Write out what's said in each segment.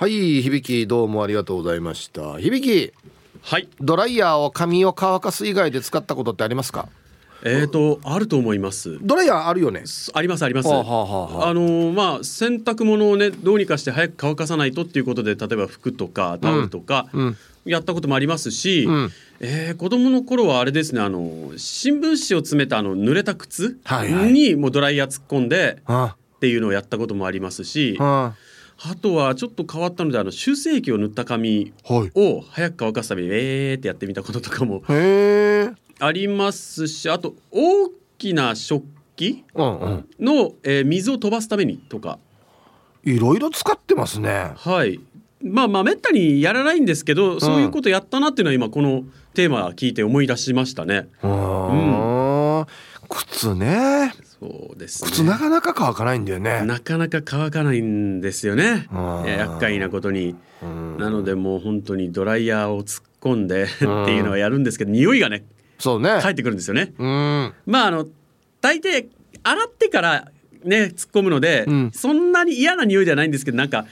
はい響きどうもありがとうございました。響きはい。ドライヤーを髪を乾かす以外で使ったことってありますか？えーとあると思います。ドライヤーあるよね。ありますあります。はあはあはああ。のーまあ洗濯物をねどうにかして早く乾かさないとっていうことで例えば服とかタオルとか、うんやったこともありますし、うん。えー子供の頃はあれですねあの新聞紙を詰めたあの濡れた靴にもうドライヤー突っ込んであ。っていうのをやったこともありますし、ああとはちょっと変わったのであの修正液を塗った髪はい。を早く乾かすためにえーってやってみたこととかもありますしあと大きな食器の、えー水を飛ばすためにとか。いろいろ使ってますね。はい。まあまあめったにやらないんですけど、そういうことやったなっていうのは今このテーマ聞いて思い出しましたね。うん。靴ねそうですね。靴なかなか乾かないんだよね。なかなか乾かないんですよね。厄介なことに。うん。なのでもう本当にドライヤーを突っ込んで っていうのはやるんですけど匂いがねそうね。返ってくるんですよね。うん。まああの大抵洗ってからね突っ込むので、うん。そんなに嫌な匂いではないんですけどなんか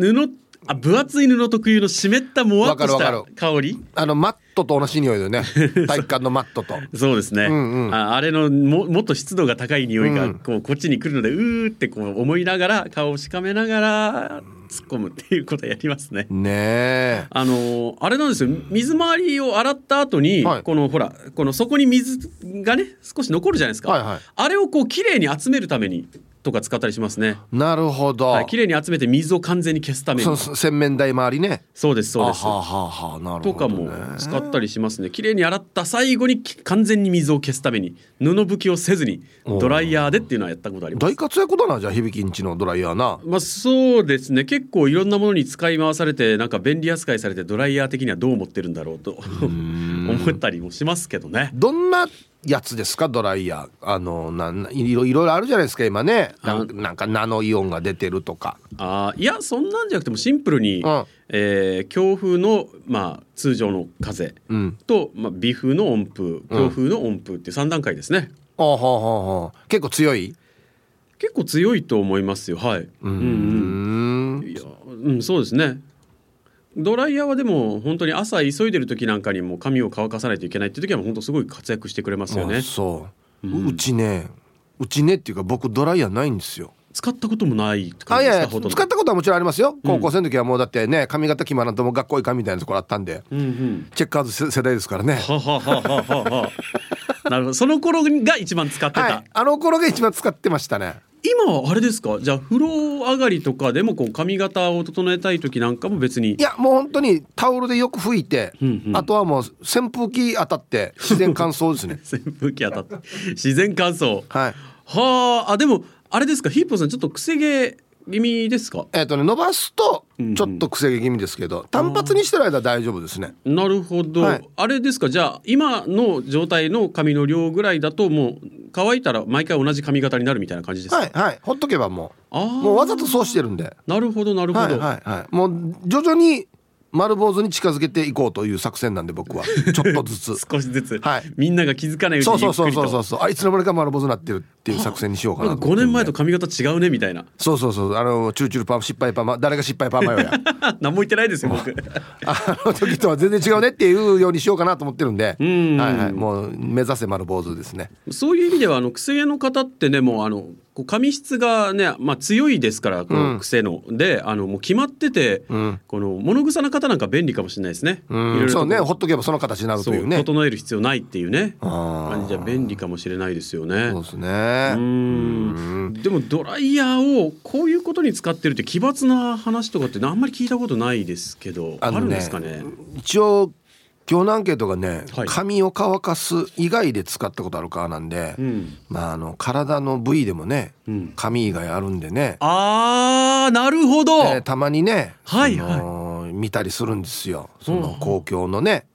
布あ分厚い布特有の湿ったもわっとした香り。あのマットと同じ匂いだよね。体育館のマットと。そうですね、うんうん。ああれのももっと湿度が高い匂いがうん。こうこっちに来るのでうーってこう思いながら顔をしかめながら突っ込むっていうことをやりますね。ねえ。あのーあれなんですよ。水回りを洗った後に、はい。このほらこの底に水がね少し残るじゃないですか、はいはい。あれをこうきれいに集めるためにとか使ったりしますね。なるほど、はい、きれいに集めて水を完全に消すために。洗面台周りね。そうですそうです。あはあはあはあなるとかも使ったりしますね。綺麗に洗った最後にき完全に水を消すために。布拭きをせずにドライヤーでっていうのはやったことあります。大。活躍だなじゃあ響きんちのドライヤーな。まあそうですね。結構いろんなものに使い回されてなんか便利扱いされてドライヤー的にはどう思ってるんだろうと。思ったりもしますけどね。どんなやつですか？ドライヤー。あのなんいろいろいろあるじゃないですか今ね。なんかなんかナノイオンが出てるとか。あーいやそんなんじゃなくてもシンプルに、うん。えー強風の、まあ、通常の風うん。と、まあ、微風の温風強風の温風っていう3段階ですね。あはあはあはあ結構強い？結構強いと思いますよ。はい。うんうんうん。いや、うん、そうですね。ドライヤーはでも本当に朝急いでる時なんかにも髪を乾かさないといけないっていう時は本当すごい活躍してくれますよあね。そう、うちねうちねっていうか僕ドライヤーないんですよ使ったこともない。使ったことはもちろんありますよ高校生の時はもうだってね髪型決まらんともう学校行かんみたいなところあったんでうんうん。チェッカーズ世世代ですからねはははははは。なるほど。その頃が一番使ってた。はいあの頃が一番使ってましたね今はあれですか？じゃあ風呂上がりとかでもこう髪型を整えたい時なんかも別にい。やもう本当にタオルでよく拭いて、うんうんあとはもう扇風機当たって自然乾燥ですね 扇風機当たって自然乾燥。はいはあ。あでもあれですか？ヒーポーさんちょっと癖毛気味ですか？えっ、とね伸ばすとちょっと癖毛気味ですけど、単発にしてる間は大丈夫ですね。なるほど、はい。あれですか？じゃあ今の状態の髪の量ぐらいだともう乾いたら毎回同じ髪型になるみたいな感じですか、はいはい。ほっとけばもああうもうわざとそうしてるんで。なるほどなるほど、はいはいはい。もう徐々に丸坊主に近づけていこうという作戦なんで僕は。ちょっとずつ。少しずつ、はい。みんなが気づかないうちにそうそうそうそう。そうあいつの間にか丸坊主になってるっていう作戦にしようかななんか5と。思ってるんで年前と髪型違うねみたいな。そうそうそう。あのチューチュルパーマ失敗パーマ誰が失敗パーマよや。何も言ってないですよ僕。あの時とは全然違うねっていうようにしようかなと思ってるんで、ん。はいはい、もう目指せ丸坊主ですね。そういう意味ではあの癖毛の方ってねもうあのこう髪質がね、まあ、強いですからこの癖の、であのもう決まってて、ん。この物臭な方なんか便利かもしれないですね。いろいろとそうね、ほっとけばその形になるとそいううね。整える必要ないっていうね。感じじゃ便利かもしれないですよね。そうですね。うーん。でもドライヤーをこういうことに使ってるって奇抜な話とかってあんまり聞いたことないですけどあ,、るんですかね？一応今日のアンケートがね、はい。髪を乾かす以外で使ったことあるかなんで、うん。まああの体の部位でもね、うん。髪以外あるんでね、あーなるほど、えーたまにね、はいその見たりするんですよ。その公共のね、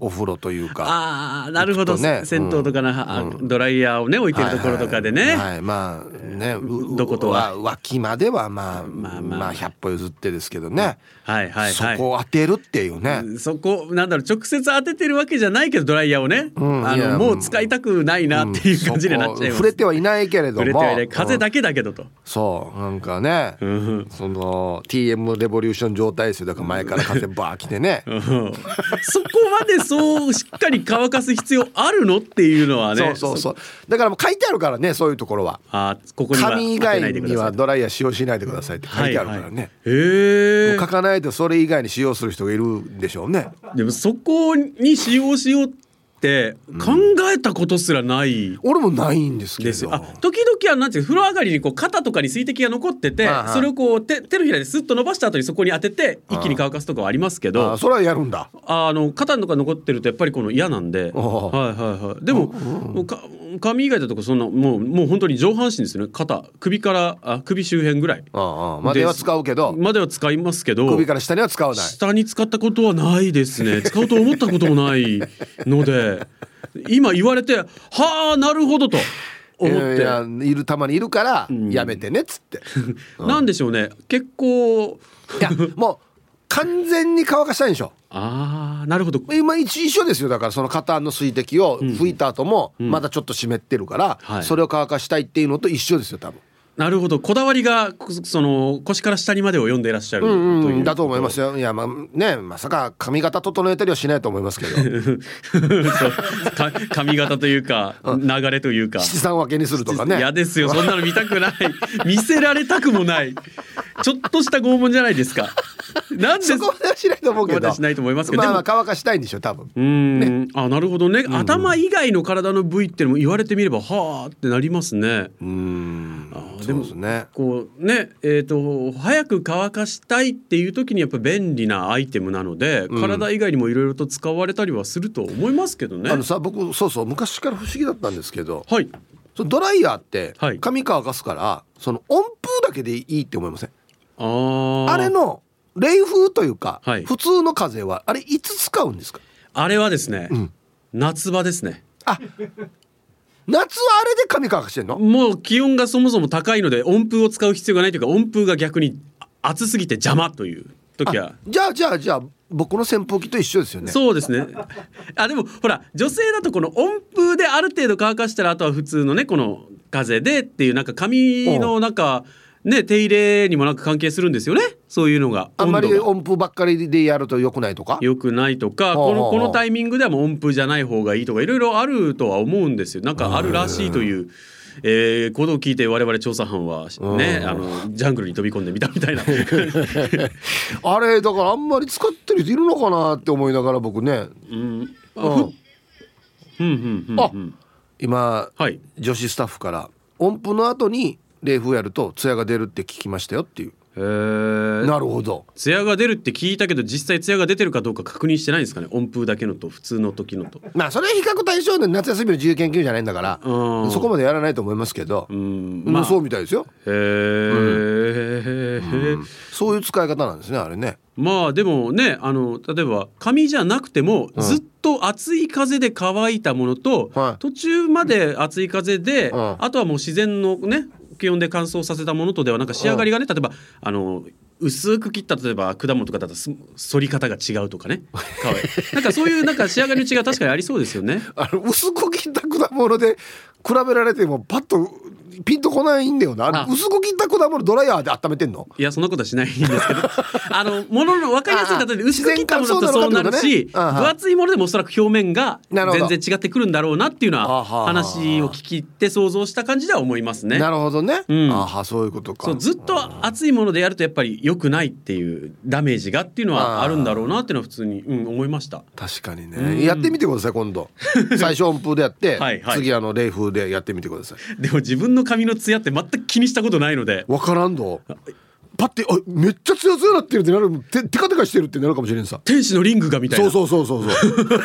おお風呂というか。ああなるほど、ね銭湯とかの、あドライヤーをね置いてるところとかでね、はいはいはい。まあね。うどことは。わ脇まではまあまあ、まあ。まあ100歩譲ってですけどね、はいはいはい。そこを当てるっていうね、そこなんだろう直接当ててるわけじゃないけどドライヤーをね、あのもう使いたくないなっていう感じになっちゃいます、触れてはいないけれども。触れてはいない。風だうんけだけどと、そうなんかね、うん。その TM レボリューション状態ですよだから前から風バー来てね。うん。そこまでそうしっかり乾かす必要あるの？っていうのはね。そうそうそう。だからもう書いてあるからねそういうところは。あここには紙以外にはいドライヤー使用しないでくださいって書いてあるからね、はいはいへえ書かないとそれ以外に使用する人がいるんでしょうね。でもそこに使用しようって考えたことすらない。俺もないんですけど。あ時々はなんていう風呂上がりにこう肩とかに水滴が残っててそれをこう手手のひらでスッと伸ばした後にそこに当てて一気に乾かすとかはありますけど。あそれはやるんだ。あの肩とか残ってるとやっぱりこの嫌なんで、はいはいはい。でも、もうか髪以外だとかそんなもうもう本当に上半身ですよね。肩、首からあ首周辺ぐらい。ああまでは使うけど。までは使いますけど、首から下には使わない。下に使ったことはないですね。使おうと思ったこともないので、今言われて、はあなるほどと思って。いやいるたまにいるからやめてねっつって、なんでしょうね。結構。いやもう完全に乾かしたいんでしょ。ああなるほど。今一一緒ですよ。だからその肩の水滴を拭いた後もまだちょっと湿ってるから、はい。それを乾かしたいっていうのと一緒ですよ多分なるほど。こだわりがこその腰から下にまでを読んでいらっしゃるとう。うう。ん。だと思いますよ。いやまあねまさか髪型整えたりはしないと思いますけど。髪型というか流れというか。七三分けにするとかね。嫌ですよ。そんなの見たくない。見せられたくもない。ちょっとした拷問じゃないですか。なんでそこまではしないと思うけど。ましないと思いますけど。まあまあで乾かしたいんでしょ多分。うーん、あなるほどね、頭以外の体の部位ってのも言われてみればはあってなりますね。うんですね。こうねえー、と早く乾かしたいっていう時にやっぱ便利なアイテムなので、体以外にもいろいろと使われたりはすると思いますけどね。あのさ僕そうそう昔から不思議だったんですけどはい。そのドライヤーってはい。髪乾かすからその温風だけでいいって思いません？あー。あれの冷風というか、はい。普通の風はあれいつ使うんですか？あれはですね、ん。夏場ですね。あ夏はあれで髪乾かしてんの？もう気温がそもそも高いので温風を使う必要がないというか温風が逆に暑すぎて邪魔という時は。あじゃあじゃあじゃあ僕の扇風機と一緒ですよね。そうですね。あでもほら女性だとこの温風である程度乾かしたらあとは普通のねこの風でっていうなんか髪のなんかね手入れにもなんか関係するんですよね？そういうのが。あんまり温度が。温風ばっかりでやると良くないとか？良くないとかこのこのタイミングではもう温風じゃない方がいいとかいろいろあるとは思うんですよ。なんかあるらしいという。えー、ことを聞いて我々調査班はねあのジャングルに飛び込んでみたみたいな。あれだからあんまり使ってる人いるのかなって思いながら僕ね。うん。あうん。ふうんうん今はい。女子スタッフから音符の後に冷風やると艶が出るって聞きましたよっていう。なるほど。艶が出るって聞いたけど実際艶が出てるかどうか確認してないんですかね？温風だけのと普通の時のと。まあそれは比較対象で夏休みの自由研究じゃないんだからうん。そこまでやらないと思いますけど。うん。まあ。そうみたいですよ。へえ、そういう使い方なんですねあれね。まあでもねあの例えば髪じゃなくても、ずっと熱い風で乾いたものと、はい。途中まで熱い風で、うん。あとはもう自然のね気温で乾燥させたものとではなんか仕上がりがね、例えばあの薄く切った例えば果物とかだとす反り方が違うとかね。なんかそういうなんか仕上がりの違いは確かにありそうですよね。あの薄く切った果物で比べられてもパッとピンとこないんだよな。あ。薄く切った果物ドライヤーで温めてんの？いやそんなことはしないんですけど。あのものの分かりやすい例えであ薄く切ったものだとそうなるしね分厚いものでもおそらく表面が全然違ってくるんだろうなっていうのあは話を聞いて想像した感じでは思いますね。なるほどね、うん。ああそういうことか。ずっと熱いものでやるとやっぱり良くないっていうダメージがっていうのはあるんだろうなっていうのは普通に、うん、思いました。確かにね。やってみてください今度。最初音符でやってはいはい。次あの冷風でやってみてください。でも自分の髪のツヤって全く気にしたことないので。わからんどパッてあめっちゃ強強なってるってなるてテカテカしてるってなるかもしれんさ。天使のリングがみたいな。そうそうそうそうそう。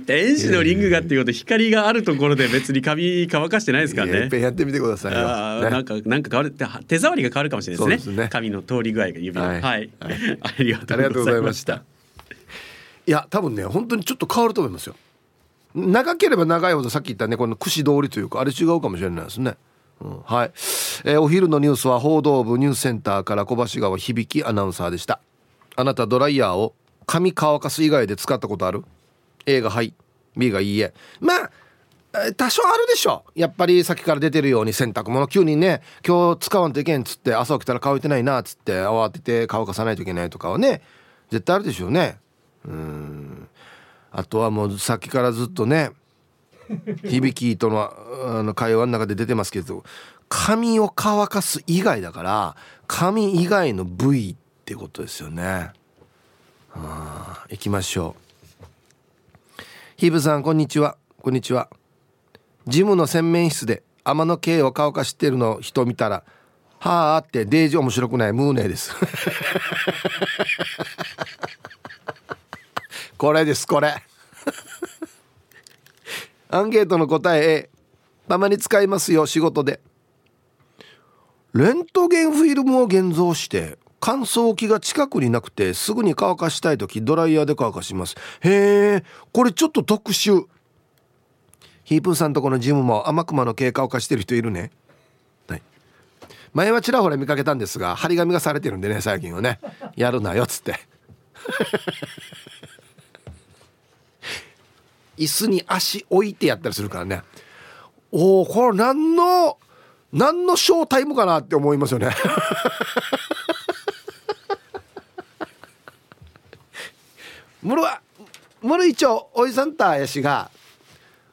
天使のリングがっていうこと光があるところで別に髪乾かしてないですからね。いっぺ。んやってみてくださいあーなんかなんか変わるって手触りが変わるかもしれないですね。すね。髪の通り具合が指の。は、はい。い。ありがとうございました。いや多分ね本当にちょっと変わると思いますよ長ければ長いほどさっき言ったねこの串通りというかあれ違うかもしれないですね、うん、はい、えー、お昼のニュースは報道部ニュースセンターから小橋川響アナウンサーでした。あなたドライヤーを髪乾かす以外で使ったことある？A がはい。B がいいえ。まあ多少あるでしょやっぱり先から出てるように洗濯物。急にね今日使わんといけんっつって朝起きたら乾いてないなっつって慌てて乾かさないといけないとかはね絶対あるでしょうね。うん。あとはもうさっきからずっとね 響きとのあの会話の中で出てますけど髪を乾かす以外だから髪以外の部位ってことですよね。はあ、行きましょう。ヒブさんこんにちはこんにちは。ジムの洗面室で天の毛を乾かしてるの人見たら「はあ」ってデージ面白くないムーネーです これですこれ。アンケートの答え A たまに使いますよ仕事で。レントゲンフィルムを現像して乾燥機が近くになくてすぐに乾かしたい時ドライヤーで乾かします。へえこれちょっと特殊。ヒープーさんとこのジムも天熊の経過を化してる人いるね、はい、前はちらほら見かけたんですが張り紙がされてるんでね最近はね。やるなよっつって。椅子に足置いてやったりするからね。おおこれ何の何のショータイムかなって思いますよね。むるはむる一応おじさんたやしが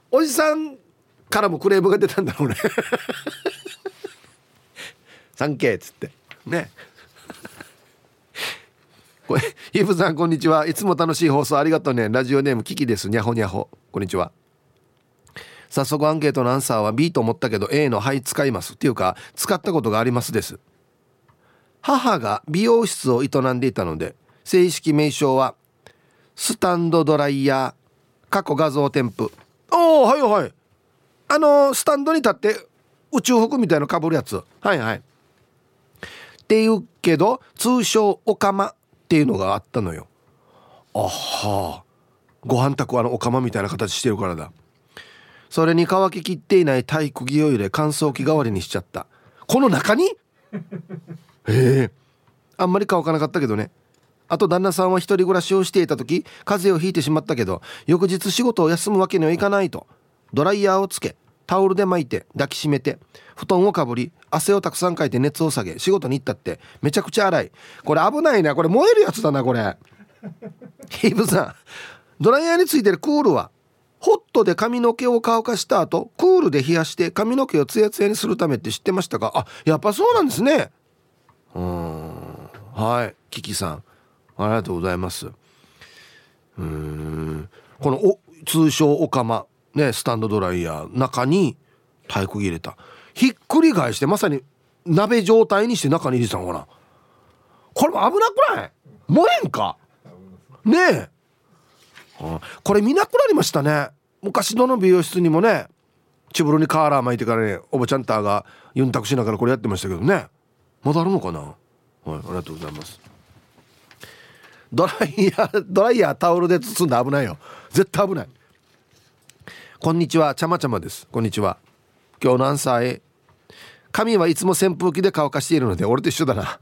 おじさんからもクレームが出たんだろうね。3K っつって。ね。イブさんこんにちは。いつも楽しい放送ありがとうね。ラジオネームキキです。にゃほにゃほ。こんにちは。早速アンケートのアンサーは B と思ったけど A の「はい使います」っていうか使ったことがありますです。母が美容室を営んでいたので正式名称はスタンドドライヤー過去画像添付。おおはいはい。あのスタンドに立って宇宙服みたいのかぶるやつ。はいはい。っていうけど通称オカマ。っていうのがあったのよ。あはご飯炊くあのオカマみたいな形してるからだ。それに乾ききっていない体育着を入れ乾燥機代わりにしちゃった。この中に？へえ。あんまり乾かなかったけどね。あと旦那さんは一人暮らしをしていた時風邪をひいてしまったけど翌日仕事を休むわけにはいかないと。ドライヤーをつけタオルで巻いて抱きしめて布団をかぶり汗をたくさんかいて熱を下げ仕事に行ったってめちゃくちゃ荒い。これ危ないな。これ燃えるやつだなこれ。ヒーブさん。ドライヤーについてるクールはホットで髪の毛を乾かした後クールで冷やして髪の毛をツヤツヤにするためって知ってましたか？あやっぱそうなんですね。うん。はいキキさん。ありがとうございます。うん。このお通称オカマ。ねスタンドドライヤー中に体育入れた。ひっくり返してまさに鍋状態にして中に入れてたのかな。これも危なくない？燃えんか？ねえ、これ見なくなりましたね。昔のの美容室にもねチブルにカーラー巻いてからねおばちゃんたがユンタクしながらこれやってましたけどね。まだあるのかな？はいありがとうございます。ドライヤードライヤータオルで包んで危ないよ。絶対危ない。こんにちは。ちゃまちゃまです。こんにちは。今日のアンサー A 髪はいつも扇風機で乾かしているので俺と一緒だな。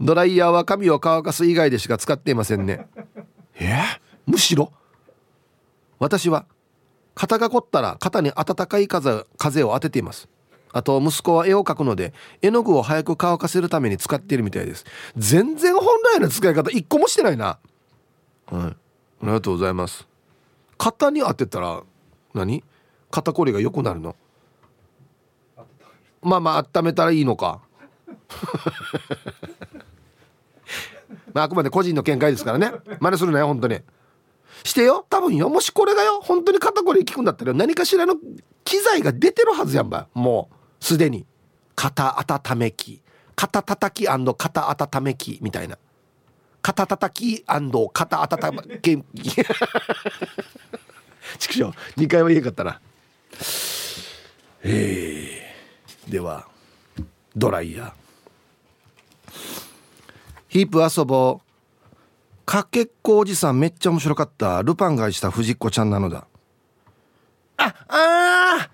ドライヤーは髪を乾かす以外でしか使っていませんね。え？むしろ？私は肩が凝ったら肩に温かい風風を当てています。あと息子は絵を描くので絵の具を早く乾かせるために使っているみたいです。全然本来の使い方一個もしてないな。はい。ありがとうございます。肩に当てたら何？肩こりが良くなるの？まあまあ温めたらいいのか。まああくまで個人の見解ですからね。真似するなよ本当に。してよ？多分よ。もしこれがよ？本当に肩こり効くんだったら何かしらの機材が出てるはずやんば。もうすでに。肩温め機肩叩き肩温め機みたいな。肩叩き肩温め機 畜生。2回は言えかったな。え。ー、ではドライヤー。ヒープ遊ぼう。かけっこおじさんめっちゃ面白かった。ルパンがした藤子ちゃんなのだ。あああ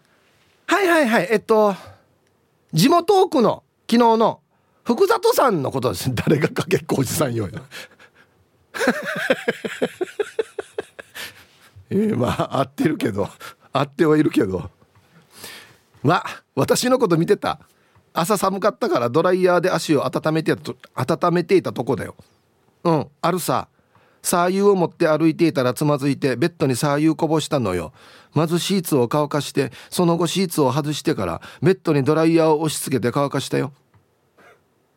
はいはいはい。えっと地元奥の昨日の福里さんのことです。誰がかけっこおじさんよえー、まあ合ってるけど合ってはいるけど。わ私のこと見てた。朝寒かったからドライヤーで足を温めて温めていたとこだよ。うんあるさ。左右を持って歩いていたらつまずいてベッドに左右こぼしたのよ。まずシーツを乾かしてその後シーツを外してからベッドにドライヤーを押し付けて乾かしたよ。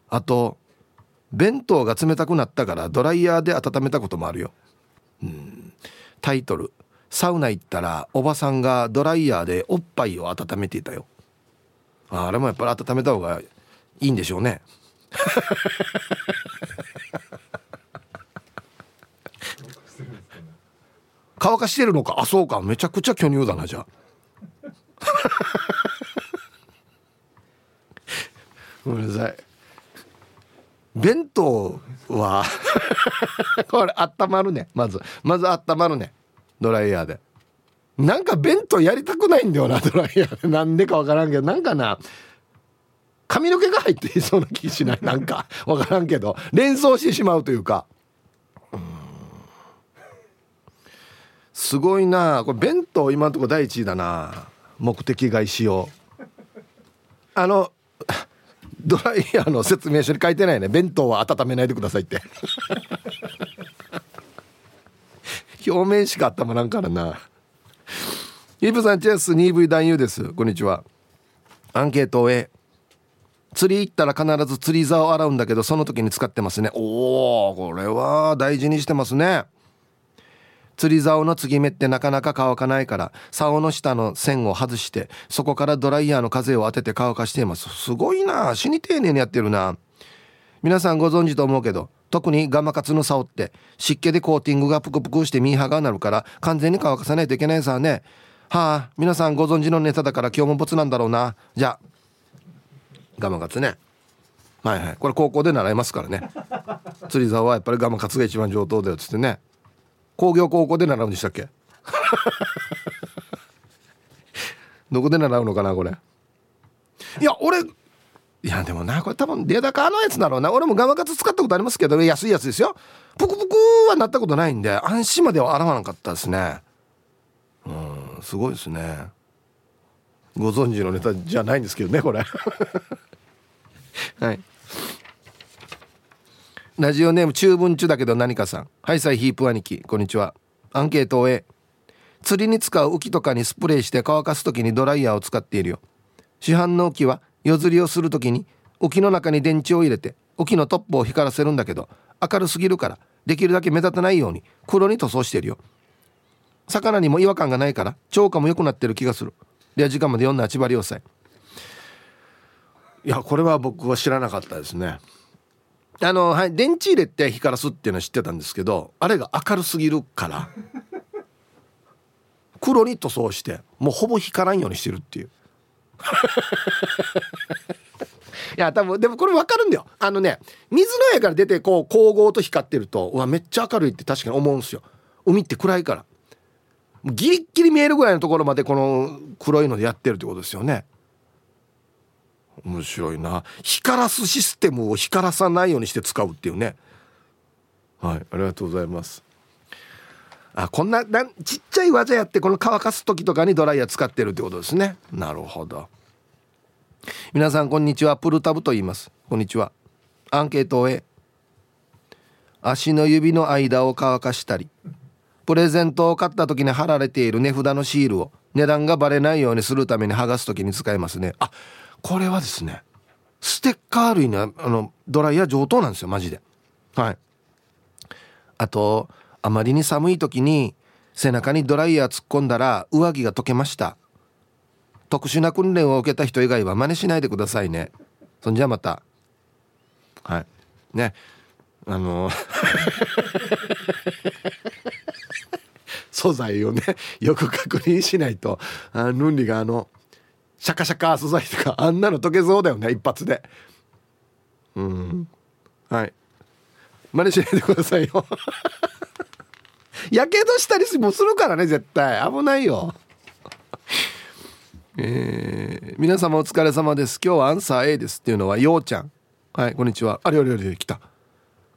あと弁当が冷たくなったからドライヤーで温めたこともあるよ。うんタイトル「サウナ行ったらおばさんがドライヤーでおっぱいを温めていたよ」あれもやっぱり温めた方がいいんでしょうね。乾かしてるのか？あそうか。めちゃくちゃ巨乳だなじゃあ。ごめんなさい。弁当は これ温まるね。まず。まず温まるねドライヤーで。なんか弁当やりたくないんだよなドライヤーで。なんでかわからんけどなんかな髪の毛が入っていそうな気しない？なんかわからんけど連想してしまうというか。すごいな。これ弁当今のとこ第一位だな。目的外使用。あのドライヤーの説明書に書いてないね。弁当は温めないでくださいって。表面しか温まらんからな。イブさんチェス 2V 男優です。こんにちは。アンケート A 釣り行ったら必ず釣り竿を洗うんだけどその時に使ってますね。おおこれは大事にしてますね。釣り竿の継ぎ目ってなかなか乾かないから竿の下の線を外してそこからドライヤーの風を当てて乾かしています。すごいな。死に丁寧にやってるな。皆さんご存知と思うけど特にガマカツの竿って湿気でコーティングがプクプクしてミーハーがなるから完全に乾かさないといけないさね。はあ皆さんご存知のネタだから今日もボツなんだろうな。じゃあガマカツね。はいはい。これ高校で習いますからね。釣り竿はやっぱりガマカツが一番上等だよっつってね。工業高校で習うんでしたっけ？どこで習うのかなこれ。いや俺いやでもなこれ多分出高のやつだろうな。俺もガマカツ使ったことありますけど安いやつですよ。ぷくぷくはなったことないんで安心までは洗わなかったですね。うんすごいですね。ご存知のネタじゃないんですけどねこれ。はい。ラジオネーム中文中だけど何かさん。はいさいヒープ兄貴。こんにちは。アンケートを釣りに使う浮きとかにスプレーして乾かす時にドライヤーを使っているよ。市販の浮きは夜釣りをする時に浮きの中に電池を入れて浮きのトップを光らせるんだけど明るすぎるからできるだけ目立たないように黒に塗装してるよ。魚にも違和感がないから超過も良くなってる気がする。では時間まで読んだ千葉良斎いやこれは僕は知らなかったですね。あのはい電池入れて光らすっていうのは知ってたんですけどあれが明るすぎるから 黒に塗装してもうほぼ光らんようにしてるっていういや多分でもこれ分かるんだよ。あのね水の絵から出てこう光合と光ってるとうわめっちゃ明るいって確かに思うんすよ。海って暗いから。ギリッギリ見えるぐらいのところまでこの黒いのでやってるってことですよね。面白いな。光らすシステムを光らさないようにして使うっていうね。はいありがとうございます。あこんななちっちゃい技やってこの乾かす時とかにドライヤー使ってるってことですね。なるほど。皆さんこんにちは。プルタブと言います。こんにちは。アンケートを足の指の間を乾かしたりプレゼントを買った時に貼られている値札のシールを値段がバレないようにするために剥がす時に使いますね。あこれはですねステッカー類のあのドライヤー上等なんですよ。マジで。はい。あとあまりに寒い時に背中にドライヤー突っ込んだら上着が溶けました。特殊な訓練を受けた人以外は真似しないでくださいね。そんじゃまた。はい。ね。あの 素材をねよく確認しないとあヌンリがあのシャカシャカ素材とかあんなの溶けそうだよね一発で。うん。はい。真似しないでくださいよ。やけどしたりもするからね絶対。危ないよ。えー、皆様お疲れ様です。今日はアンサー A ですっていうのはようちゃん。はいこんにちは。あれあれあれ来た。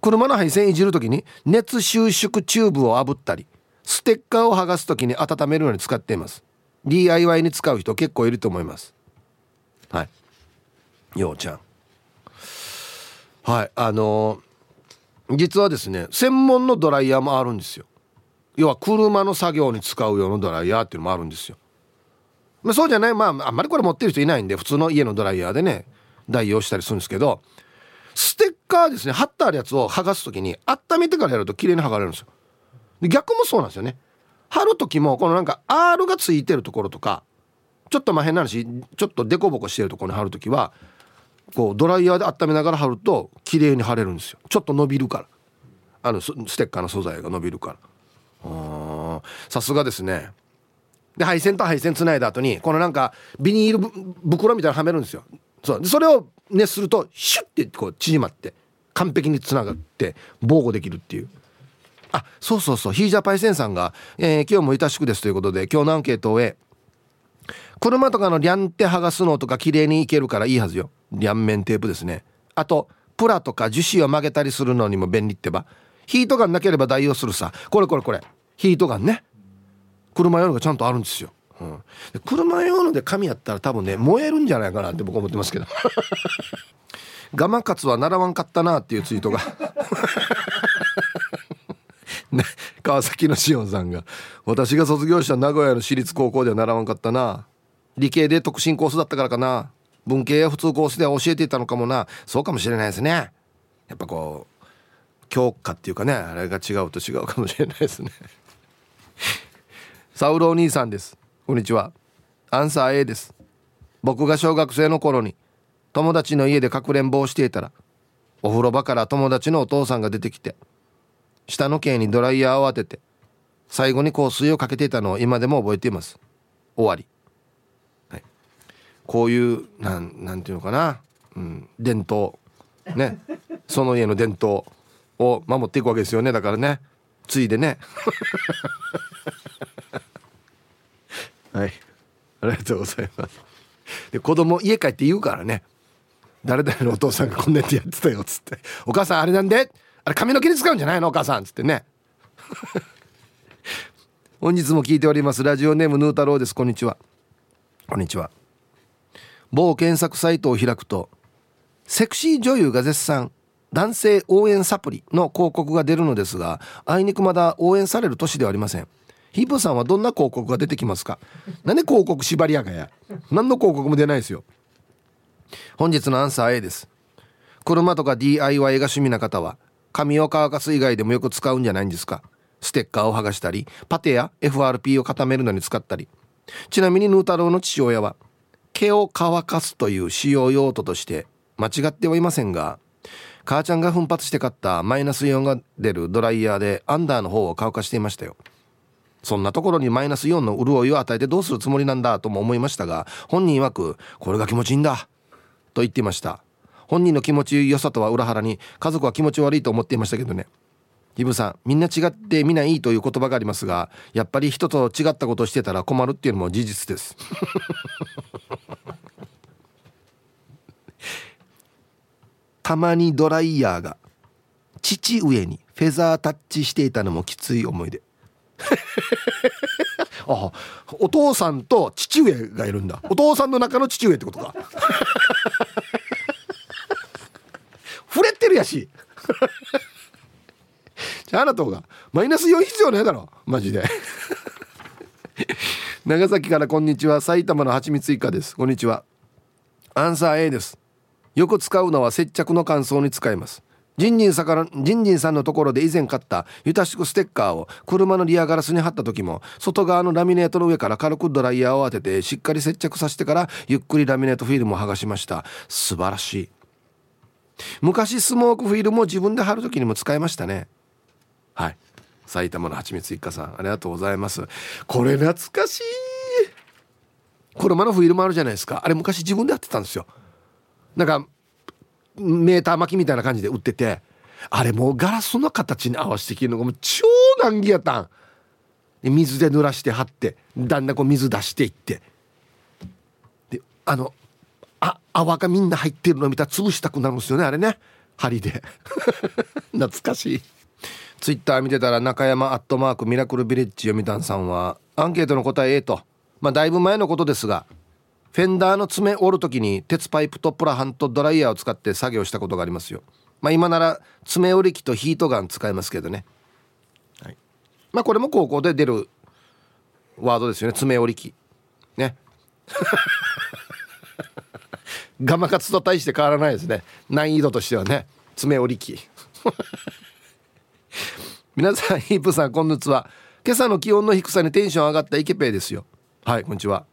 車の配線いじる時に熱収縮チューブを炙ったりステッカーを剥がす時に温めるのに使っています。DIY に使う人結構いると思います。はい。ようちゃん。はいあのー、実はですね専門のドライヤーもあるんですよ。要は車の作業に使う用のドライヤーっていうのもあるんですよ。まあ、そうじゃないまああんまりこれ持ってる人いないんで普通の家のドライヤーでね代用したりするんですけどステッカーですね貼ってあるやつを剥がす時に温めてからやると綺麗に剥がれるんですよ。で逆もそうなんですよね。貼る時もこのなんか R がついてるところとかちょっとまあ変な話ちょっとデコボコしてるところに貼る時はこうドライヤーで温めながら貼ると綺麗に貼れるんですよ。ちょっと伸びるから。あのステッカーの素材が伸びるから。さすがですね。で配線と配線つないだ後にこのなんかビニール袋みたいなのはめるんですよ。そう。それを熱するとシュッてこう縮まって完璧につながって防護できるっていう。あそうそうそう。ヒージャパイセンさんが、えー、今日もいたしくですということで今日のアンケートを終え車とかのリャンって剥がすのとか綺麗にいけるからいいはずよ。リャン面テープですね。あとプラとか樹脂を曲げたりするのにも便利ってば。ヒートガンなければ代用するさ。これこれこれ。ヒートガンね。車用のがちゃんとあるんですよ、うん、で車用ので紙やったら多分ね燃えるんじゃないかなって僕思ってますけど。ガマカツは習わんかったなっていうツイートが、川崎のしおんさんが「私が卒業した名古屋の私立高校では習わんかったな。理系で特進コースだったからかな。文系や普通コースでは教えていたのかもな。そうかもしれないですね。やっぱこう教科っていうかねあれが違うと違うかもしれないですね。サウロお兄さんです。こんにちは。アンサー A です。僕が小学生の頃に友達の家でかくれんぼをしていたらお風呂場から友達のお父さんが出てきて下の毛にドライヤーを当てて最後に香水をかけていたのを今でも覚えています。終わり、はい、こういうなんなんていうのかな、うん、伝統。ね。その家の伝統。を守っていくわけですよね。だからね。ついでね。はい。ありがとうございます。で子供家帰って言うからね。誰々のお父さんがこんなやってやってたよっつって「お母さんあれなんで？あれ髪の毛に使うんじゃないの？お母さん」っつってね。本日も聞いております。ラジオネームヌー太郎です。こんにちは。こんにちは。某検索サイトを開くとセクシー女優が絶賛男性応援サプリの広告が出るのですがあいにくまだ応援される年ではありません。ヒープさんはどんな広告が出てきますか？なんで広告縛りやがや。何の広告も出ないですよ。本日のアンサー A です。車とか DIY が趣味な方は紙を乾かす以外でもよく使うんじゃないんですか？ステッカーを剥がしたりパテや FRP を固めるのに使ったり。ちなみにヌー太郎の父親は毛を乾かすという使用用途として間違ってはいませんが母ちゃんが奮発して買ったマイナスイオンが出るドライヤーでアンダーの方を乾かしていましたよ。そんなところにマイナスイオンの潤いを与えてどうするつもりなんだとも思いましたが本人曰くこれが気持ちいいんだと言っていました。本人の気持ち良さとは裏腹に家族は気持ち悪いと思っていましたけどね。イブさんみんな違ってみないいという言葉がありますがやっぱり人と違ったことをしてたら困るっていうのも事実です。たまにドライヤーが父上にフェザータッチしていたのもきつい思い出。あお父さんと父上がいるんだ。お父さんの中の父上ってことか。触れてるやし。じゃああなたがマイナス4必要ないだろ。マジで。長崎からこんにちは。埼玉のはちみついかです。こんにちは。アンサー A です。よく使うのは接着の乾燥に使います。ジンジンさんからジンジンさんのところで以前買ったユタシクステッカーを車のリアガラスに貼った時も外側のラミネートの上から軽くドライヤーを当ててしっかり接着させてからゆっくりラミネートフィルムを剥がしました。素晴らしい昔スモークフィルムを自分で貼る時にも使いましたね。はい。埼玉のはちみつ一家さんありがとうございます。これ懐かしい。車のフィルムあるじゃないですか。あれ昔自分でやってたんですよ。なんかメーター巻きみたいな感じで売っててあれもうガラスの形に合わせてきるのがもう超難儀やったん。で水で濡らして貼ってだんだんこう水出していって。であのあ泡がみんな入ってるの見たら潰したくなるんですよねあれね。針で。懐かしい。ツイッター見てたら中山アットマークミラクルビレッジ読谷さんはアンケートの答え A と。まあだいぶ前のことですがフェンダーの爪折る時に鉄パイプとプラハンとドライヤーを使って作業したことがありますよ。まあ今なら爪折り機とヒートガン使えますけどね、はい、まあこれも高校で出るワードですよね。爪折り機。ね。ガマカツと大して変わらないですね。難易度としてはね。爪折り機。皆さんヒープさんこんにちは。今朝の気温の低さにテンション上がったイケペイですよ。はいこんにちは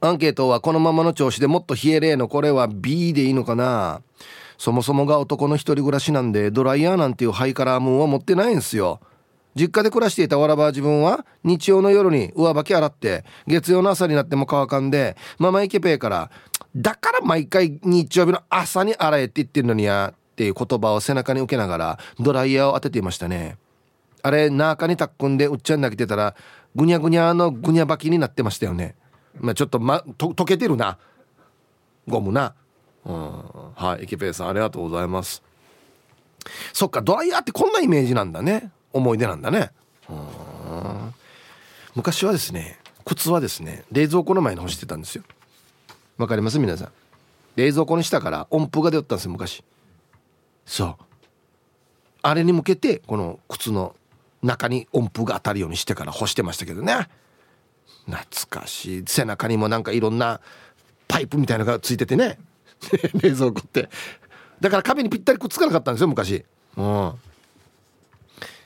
アンケートはこのままの調子でもっと冷えれえのこれは B でいいのかな。そもそもが男の一人暮らしなんでドライヤーなんていうハイカラームーンは持ってないんすよ。実家で暮らしていたわらば自分は日曜の夜に上履き洗って月曜の朝になっても乾かんでママイケペイからだから毎回日曜日の朝に洗えって言ってるのにやっていう言葉を背中に受けながらドライヤーを当てていましたね。あれ中にたっくんでうっちゃん投げてたらぐにゃぐにゃのぐにゃ履きになってましたよね。まあちょっとまと溶けてるな。ゴムな。うん。はいエキペイさんありがとうございます。そっかドライヤーってこんなイメージなんだね。思い出なんだね。うん。昔はですね靴はですね冷蔵庫の前に干してたんですよ。わかります？皆さん。冷蔵庫にしたから音符が出よったんですよ昔。そう。あれに向けてこの靴の中に音符が当たるようにしてから干してましたけどね。懐かしい。背中にもなんかいろんなパイプみたいなのがついててね。冷蔵庫って。だから壁にぴったりくっつかなかったんですよ昔。うん。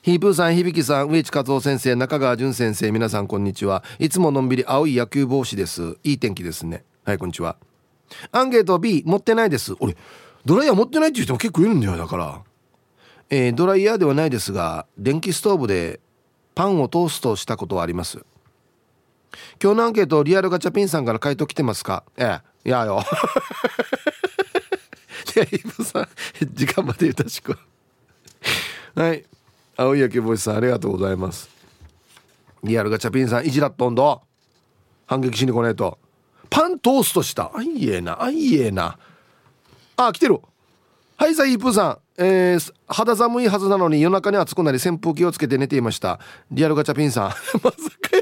ヒープーさん響さん植地和夫先生中川淳先生皆さんこんにちは。いつものんびり青い野球帽子です。いい天気ですね。はいこんにちは。アンケート B 持ってないです。俺ドライヤー持ってないっていう人も結構いるんだよだから。えー、ドライヤーではないですが電気ストーブでパンをトーストしたことはあります。今日のアンケートリアルガチャピンさんから回答来てますか？ええ。いやよ。いやイブさん時間までよろしく。はい。青い焼け星さんありがとうございます。リアルガチャピンさんいじらっとんど。反撃しに来ないと。パントーストした。あいえな。あいえな。あ来てる。はいさイープーさん。えー、肌寒いはずなのに夜中に暑くなり扇風機をつけて寝ていました。リアルガチャピンさん。まさ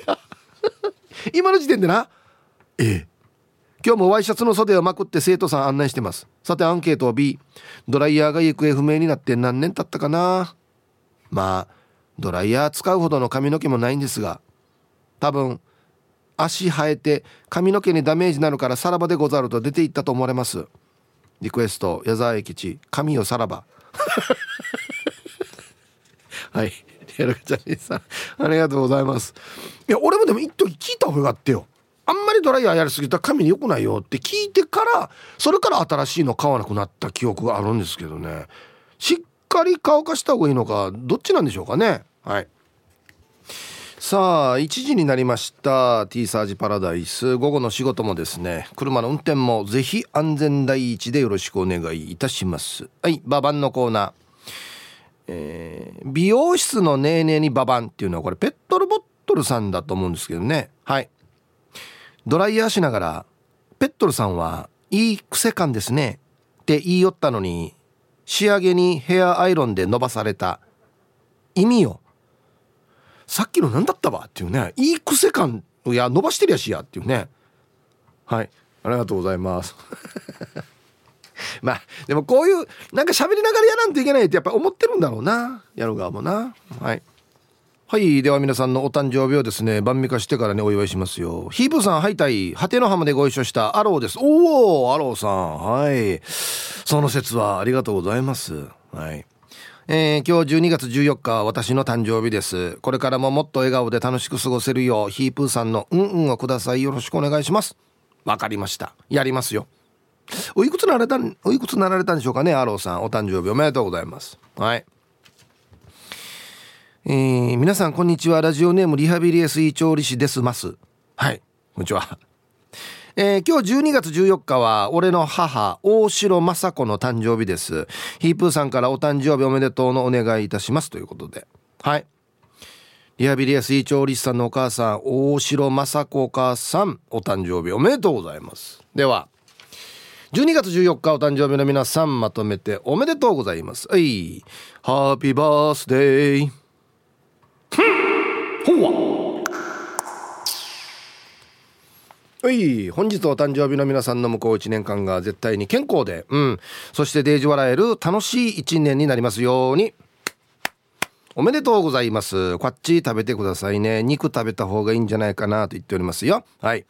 かや。今の時点でなええ。今日もワイシャツの袖をまくって生徒さん案内してます。さてアンケート B ドライヤーが行方不明になって何年経ったかな。まあドライヤー使うほどの髪の毛もないんですが多分足生えて髪の毛にダメージなるからさらばでござると出ていったと思われます。リクエスト矢沢永吉髪をさらば。はい。リアルガチャリさんありがとうございます。いや俺もでも一時聞いた方があってよ。あんまりドライヤーやりすぎたら髪に良くないよって聞いてからそれから新しいの買わなくなった記憶があるんですけどね。しっかり乾かした方がいいのかどっちなんでしょうかね。はい。さあ1時になりました。T サージパラダイス。午後の仕事もですね車の運転もぜひ安全第一でよろしくお願いいたします。はいババンのコーナー、えー、美容室のネーネーにババンっていうのはこれペットルボットルさんだと思うんですけどね。はい。ドライヤーしながらペットルさんはいい癖感ですね。って言いよったのに仕上げにヘアアイロンで伸ばされた意味よさっきの何だったわ？っていうね。いい癖感いや伸ばしてるやしやっていうね。はい。ありがとうございます。まあでもこういうなんか喋りながらやらんといけないってやっぱ思ってるんだろうな。やる側もな。はい。はい。では皆さんのお誕生日をですね晩味化してからねお祝いしますよ。ヒープさんハイタイ果ての浜でご一緒したアローです。おおアローさん。はい。その説はありがとうございます。はい。えー、今日12月14日は私の誕生日です。これからももっと笑顔で楽しく過ごせるようヒープーさんのうんうんをください。よろしくお願いします。わかりました。やりますよ。おいくつなられたんおいくつなられたんでしょうかねアローさん。お誕生日おめでとうございます。はい。えー、皆さんこんにちは。ラジオネームリハビリエスイ調理師ですますはい。こんにちは。えー、今日12月14日は俺の母大城雅子の誕生日です。ヒープーさんからお誕生日おめでとうのお願いいたします。ということで。はい。リハビリアスイ調理師さんのお母さん大城雅子お母さんお誕生日おめでとうございます。では12月14日お誕生日の皆さんまとめておめでとうございます。はい。ハッピーバースデーほはい。本日お誕生日の皆さんの向こう1年間が絶対に健康で。うん。そしてデージ笑える楽しい1年になりますように。おめでとうございます。こっち食べてくださいね。肉食べた方がいいんじゃないかなと言っておりますよ。はい。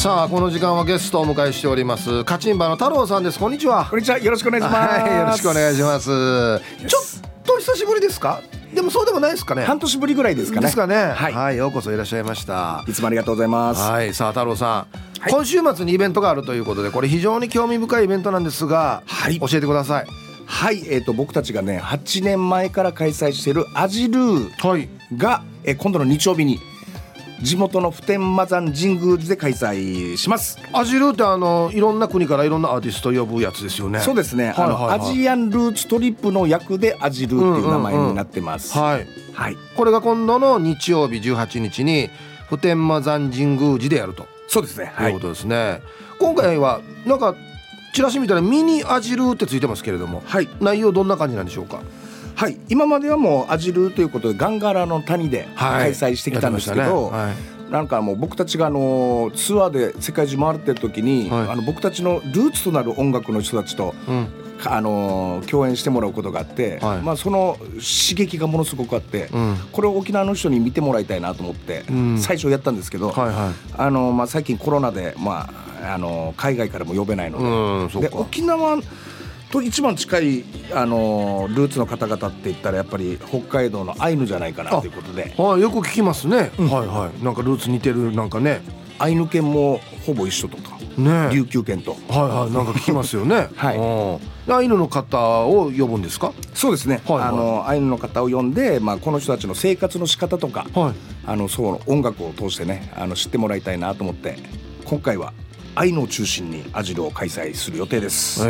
さあこの時間はゲストをお迎えしております。カチンバの太郎さんです。こんにちは。こんにちは。よろしくお願いします、はい、よろしくお願いします。ちょっと久しぶりですか？でもそうでもないですかね。半年ぶりぐらいですかね。ですかね、はい、はい、ようこそいらっしゃいました。いつもありがとうございます。はいさあ太郎さん、はい。今週末にイベントがあるということでこれ非常に興味深いイベントなんですが、はい。教えてください。はいえー、と僕たちがね8年前から開催しているアジルーはい。が、えー今度の日曜日に地元の普天間山神宮寺で開催します。アジルーってあのいろんな国からいろんなアーティスト呼ぶやつですよね。そうですね、アジアンルーツトリップの役でアジルーっていう名前になってます、はい。はい。これが今度の日曜日18日に普天間山神宮寺でやると。そうですね。はい。ということですね、今回はなんかチラシ見たらミニアジルーってついてますけれども。はい。内容どんな感じなんでしょうか？はい、今まではもうアジルーということでガンガラの谷で開催してきたんですけど、はい。なんかもう僕たちがあのツアーで世界中回ってる時に、はい。あの僕たちのルーツとなる音楽の人たちと、うん。あの共演してもらうことがあって、はい。まあ、その刺激がものすごくあって、うん。これを沖縄の人に見てもらいたいなと思って、うん。最初やったんですけど、はいはあのまあ、最近コロナで、まあ、あの海外からも呼べないのいで,、でうんそうか。沖縄と一番近いあのルーツの方々って言ったらやっぱり北海道のアイヌじゃないかなということで。はいよく聞きますね、はいはい。なんかルーツ似てるなんかね。アイヌ犬もほぼ一緒とかね。琉球犬と。はいはい。なんか聞きますよね。はい。うん。アイヌの方を呼ぶんですか？そうですね、はいはい。あのアイヌの方を呼んで、まあ、この人たちの生活の仕方とかはい。あのそう音楽を通してねあの知ってもらいたいなと思って今回はアイヌを中心にアジルを開催する予定です。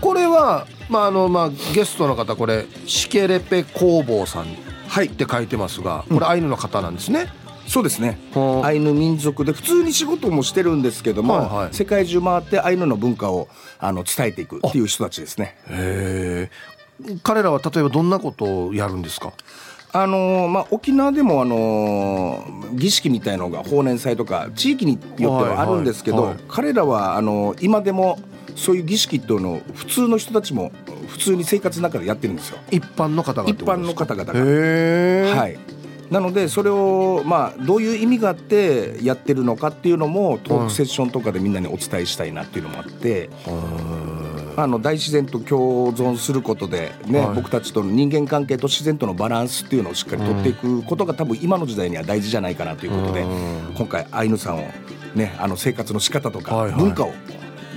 これはまああのまあゲストの方これシケレペ工房さんっはい。て書いてますがこれアイヌの方なんですね、そうですね。はあアイヌ民族で普通に仕事もしてるんですけども、はいはい。世界中回ってアイヌの文化をあの伝えていくっていう人たちですね。へえ彼らは例えばどんなことをやるんですか？あのーまあ、沖縄でも、あのー儀式みたいのが法然祭とか地域によってはあるんですけど、はいはい。はい彼らはあのー今でもそういう儀式っていうのを普通の人たちも普通に生活の中でやってるんですよ。一般の方が一般の方々が。はい。なのでそれをまあどういう意味があってやってるのかっていうのもトークセッションとかでみんなにお伝えしたいなっていうのもあって、あの大自然と共存することでね、はい。僕たちとの人間関係と自然とのバランスっていうのをしっかりとっていくことが多分今の時代には大事じゃないかなということでうん。今回アイヌさんをねあの生活の仕方とかはいはい。文化を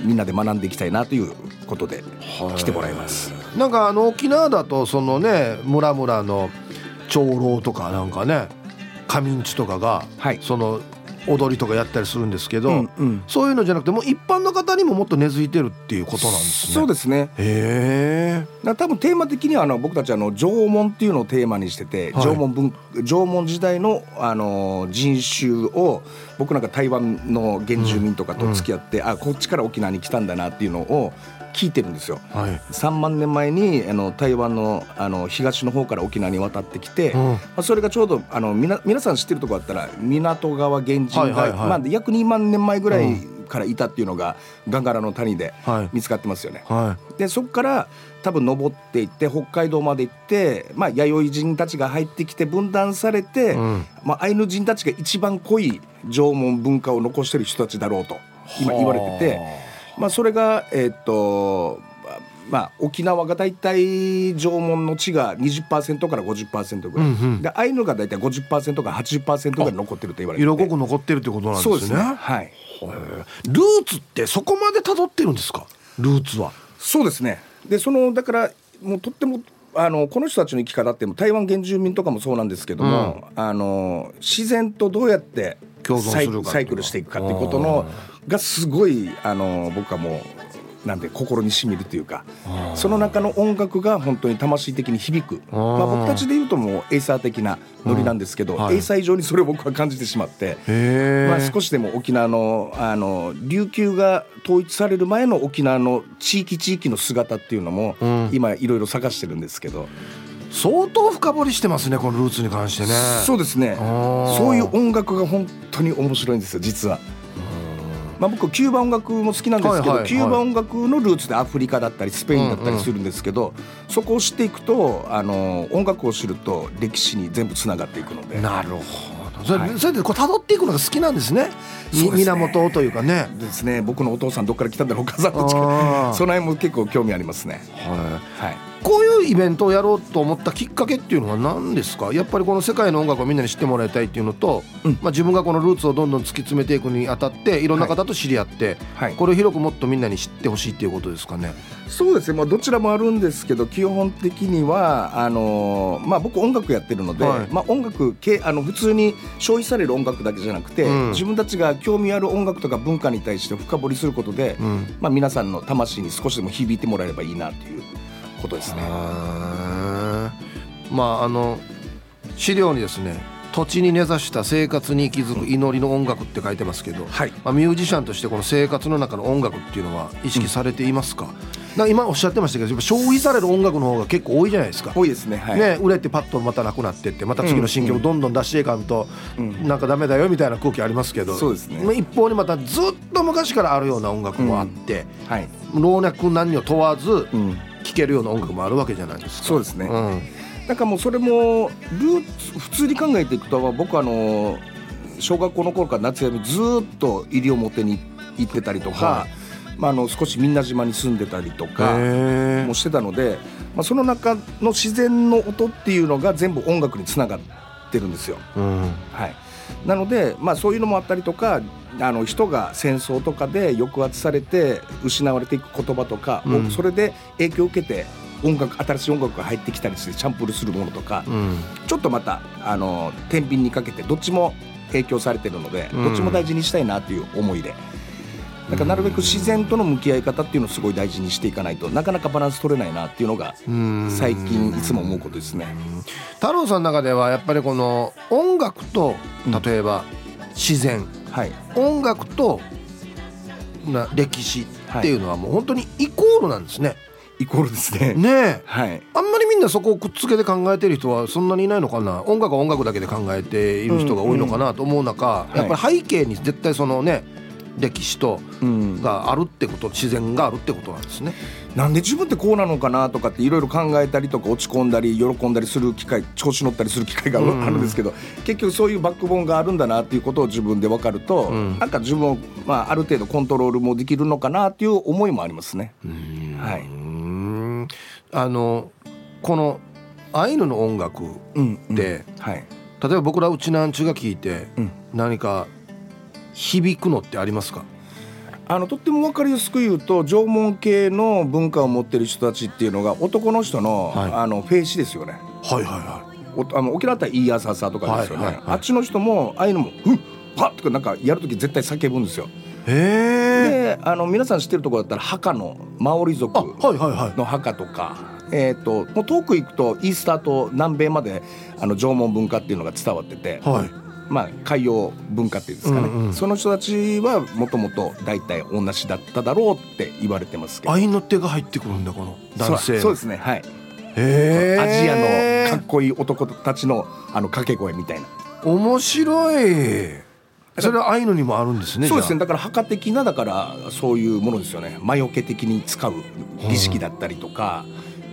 みんなで学んでいきたいなということで来てもらいます。なんかあの沖縄だとそのね村々の長老とかなんかね仮眠地とかが、はい。その踊りとかやったりするんですけど、うんうん。そういうのじゃなくてもう一般の方にももっと根付いてるっていうことなんですね。そうですね。へ多分テーマ的にはあの僕たちあの縄文っていうのをテーマにしてて、はい。縄文文縄文時代のあの人種を僕なんか台湾の原住民とかと付き合って、あこっちから沖縄に来たんだなっていうのを聞いてるんですよ。はい。3万年前にあの台湾のあの東の方から沖縄に渡ってきて、うん。まあ、それがちょうどあのみな皆さん知ってるところだったら港川原人が、はいはいはい。まあ、約2万年前ぐらいからいたっていうのがガンガラの谷ではい。見つかってますよね。はでそこから多分登っていって北海道まで行って、まあ、弥生人たちが入ってきて分断されて、うん。まあ、アイヌ人たちが一番濃い縄文文化を残してる人たちだろうと今言われてて、まあ、それが、えーっとまあ、沖縄が大体縄文の地が20%から50%ぐらい、うんうん。でアイヌが大体50%から80%ぐらい残ってると言われてて。色濃く残ってるってことなんですね。そうですね。はい。ルーツってそこまで辿ってるんですか？ルーツは。そうですね。でそのだからもうとってもあのこの人たちの生き方っても台湾原住民とかもそうなんですけども、あの自然とどうやってサイクルしていくかっていうことのがすごいあの僕はもうなんで心にしみるというかその中の音楽が本当に魂的に響く。まあ、僕たちで言うともうエイサー的なノリなんですけど、うんはい。エイサー以上にそれを僕は感じてしまって。まあ、少しでも沖縄のあの琉球が統一される前の沖縄の地域地域の姿っていうのも、うん。今いろいろ探してるんですけど、相当深掘りしてますねこのルーツに関してね。そうですね。そういう音楽が本当に面白いんですよ実は。まあ、僕キューバ音楽も好きなんですけど、キューバ音楽のルーツでアフリカだったりスペインだったりするんですけど、そこを知っていくとあの音楽を知ると歴史に全部つながっていくので。なるほど。それ,、はい。それでこう辿っていくのが好きなんですね。ですね。源というかね。ですね。僕のお父さんどっから来たんだろうお母さんどっちあかー。その辺も結構興味ありますね。はい。はいこういうイベントをやろうと思ったきっかけっていうのは何ですか？やっぱりこの世界の音楽をみんなに知ってもらいたいっていうのと、うん。まあ、自分がこのルーツをどんどん突き詰めていくにあたっていろん。な方と知り合って、はい。これを広くもっとみんなに知ってほしいっていうことですかね？そうですね、まあ、どちらもあるんですけど基本的にはあのーまあ、僕音楽やってるので、はい。まあ、音楽けあの普通に消費される音楽だけじゃなくて、うん。自分たちが興味ある音楽とか文化に対して深掘りすることで、うん。まあ、皆さんの魂に少しでも響いてもらえればいいなということですね。まああの資料にですね土地に根ざした生活に息づく祈りの音楽って書いてますけど、はい。まあ、ミュージシャンとしてこの生活の中の音楽っていうのは意識されていますか,、なんか今おっしゃってましたけどやっぱ消費される音楽の方が結構多いじゃないですか。多いですね、はい。ね、売れてパッとまたなくなってってまた次の新曲どんどん出していかんとうん。なんかダメだよみたいな空気ありますけどそうですね。まあ一方にまたずっと昔からあるような音楽もあって、はい。老若男女問わずうん、聴けるような音楽もあるわけじゃないですか。そうですね、うん。なんかもうそれもルーツ普通に考えていくと僕あの小学校の頃から夏休みずーっと西表に行ってたりとか、はまあ、あの少しみんな島に住んでたりとかへもしてたので、まあ、その中の自然の音っていうのが全部音楽につながってるんですよ。ーうん。はい、なので、まあ、そういうのもあったりとかあの人が戦争とかで抑圧されて失われていく言葉とか、うん。それで影響を受けて音楽新しい音楽が入ってきたりしてチャンプルするものとか、うん。ちょっとまたあの天秤にかけてどっちも影響されてるので、うん。どっちも大事にしたいなという思いで。だからなるべく自然との向き合い方っていうのをすごい大事にしていかないとなかなかバランス取れないなっていうのがうん。最近いつも思うことですね。太郎さんの中ではやっぱりこの音楽とうん。例えば自然、はい、音楽とな歴史っていうのはもう本当にイコールなんですね。イコールですね。ねえ。はい、あんまりみんなそこをくっつけて考えてる人はそんなにいないのかな？音楽は音楽だけで考えている人が多いのかなと思う中、うん。やっぱり背景に絶対そのね歴史とうん、があるってこと自然があるってことなんですね。なんで自分ってこうなのかなとかっていろいろ考えたりとか落ち込んだり喜んだりする機会調子乗ったりする機会があるうん。ですけど、結局そういうバックボーンがあるんだなっていうことを自分で分かると、うん。なんか自分を、まあ、ある程度コントロールもできるのかなっていう思いもありますね。はい。あのこのアイヌの音楽うん。うん。で、はい、例えば僕らうちなんちゅが聞いてうん。何か響くのってありますか？あのとっても分かりやすく言うと縄文系の文化を持ってる人たちっていうのが男の人の,、はいあのフェイシですよね。はいはいはおあの沖縄だったら「いいやささ」とかですよね、はいはいはいあっちの人もああいうのも「うんはっ!」とかなんかやるとき絶対叫ぶんですよ。い。へえ。であの皆さん知ってるところだったら墓のマオリ族あはいはいはい。の墓とか、えー、ともう遠く行くとイースターと南米まであの縄文文化っていうのが伝わってて、はい。まあ、海洋文化っていうんですかね、うんうんその人たちはもともと大体同じだっただろうって言われてますけど愛の手が入ってくるんだこの男性。そうそうですねはい。アジアのかっこいい男たちのあの掛け声みたいな。面白い。それはアイヌにもあるんですね。そうですねじだから墓的なだからそういうものですよね魔除け的に使う儀式だったりとか、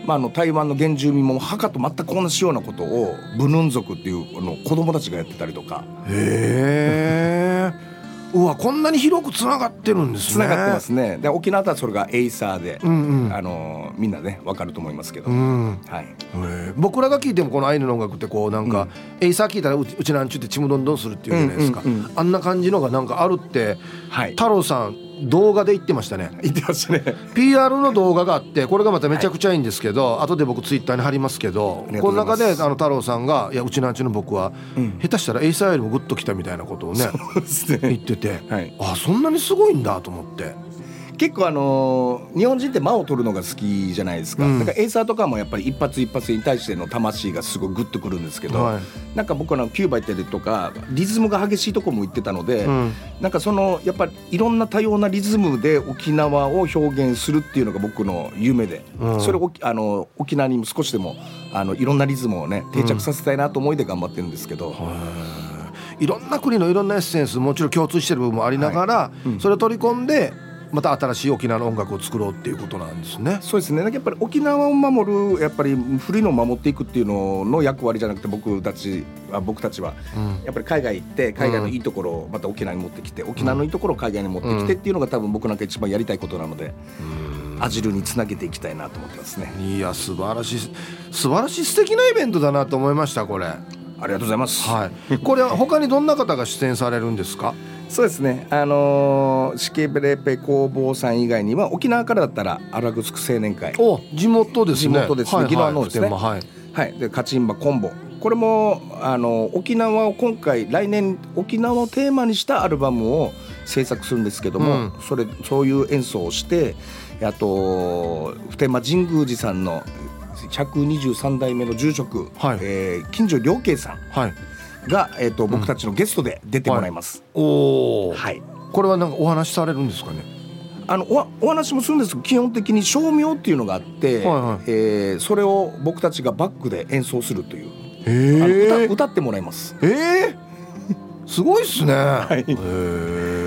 まあ、あの台湾の原住民も墓と全く同じようなことをブヌン族っていうあの子供たちがやってたりとか。へえ。うわこんなに広くつながってるんですね。つながってますね。で沖縄だったらそれがエイサーで、うんうん。あのみんなねわかると思いますけど、うんはい。僕らが聞いてもこのアイヌの音楽ってこうなんか、エイサー聞いたらうちうちなんちゅってちむどんどんするっていうじゃないですか、うんうんうん。あんな感じのがなんかあるってはい。太郎さん動画で言ってましたね。言ってましたね。PR の動画があってこれがまためちゃくちゃいいんですけど、後で僕ツイッターに貼りますけどことの中であの太郎さんが「いやうちなんちゅの僕は、うん。下手したらエイサーよりもグッときた」みたいなことをねね。言ってて、はい。あそんなにすごいんだと思って。結構あのー日本人って間を取るのが好きじゃないですか、うん。だからエイサーとかもやっぱり一発一発に対しての魂がすごいグッとくるんですけど、はい。なんか僕はあのキューバ行ったりとかリズムが激しいとこも行ってたので、うん。なんかそのやっぱりいろんな多様なリズムで沖縄を表現するっていうのが僕の夢で、うん。それをあの沖縄にも少しでもあのいろん。なリズムをね定着させたいなと思いで頑張ってるんですけど、い。ろんな国のいろんなエッセンスもちろん共通してる部分もありながら、うん。それを取り込んでまた新しい沖縄の音楽を作ろうっていうことなんですね。そうですねなんかやっぱり沖縄を守るやっぱり古いのを守っていくっていうのの役割じゃなくて僕たちは僕たちはうんやっぱり海外行って海外のいいところをまた沖縄に持ってきて、沖縄のいいところを海外に持ってきてっていうのが多分僕なんか一番やりたいことなので、アジルにつなげていきたいなと思ってますね。いや素晴らしい素晴らしい素敵なイベントだなと思いましたこれ。ありがとうございます。はい。これは他にどんな方が出演されるんですか？そうですね。あのーシケベレペ工房さん以外には沖縄からだったらアラグスク青年会、お地元ですね。地元ですねはい宜野湾のですねはい。はい、でカチンバコンボ。これもあの沖縄を今回来年沖縄をテーマにしたアルバムを制作するんですけども、うんそれそういう演奏をしてあと普天間神宮寺さんの123代目の住職、はいえー近所良慶さんはい。が、えー、と僕たちのゲストで出てもらいます。おお。はいこれはなんかお話しされるんですかね？あのおお話もするんですけど基本的に照明っていうのがあって、はいはいえーそれを僕たちがバックで演奏するという、え。歌歌ってもらいます。ええ。すごいっすね。いへえ。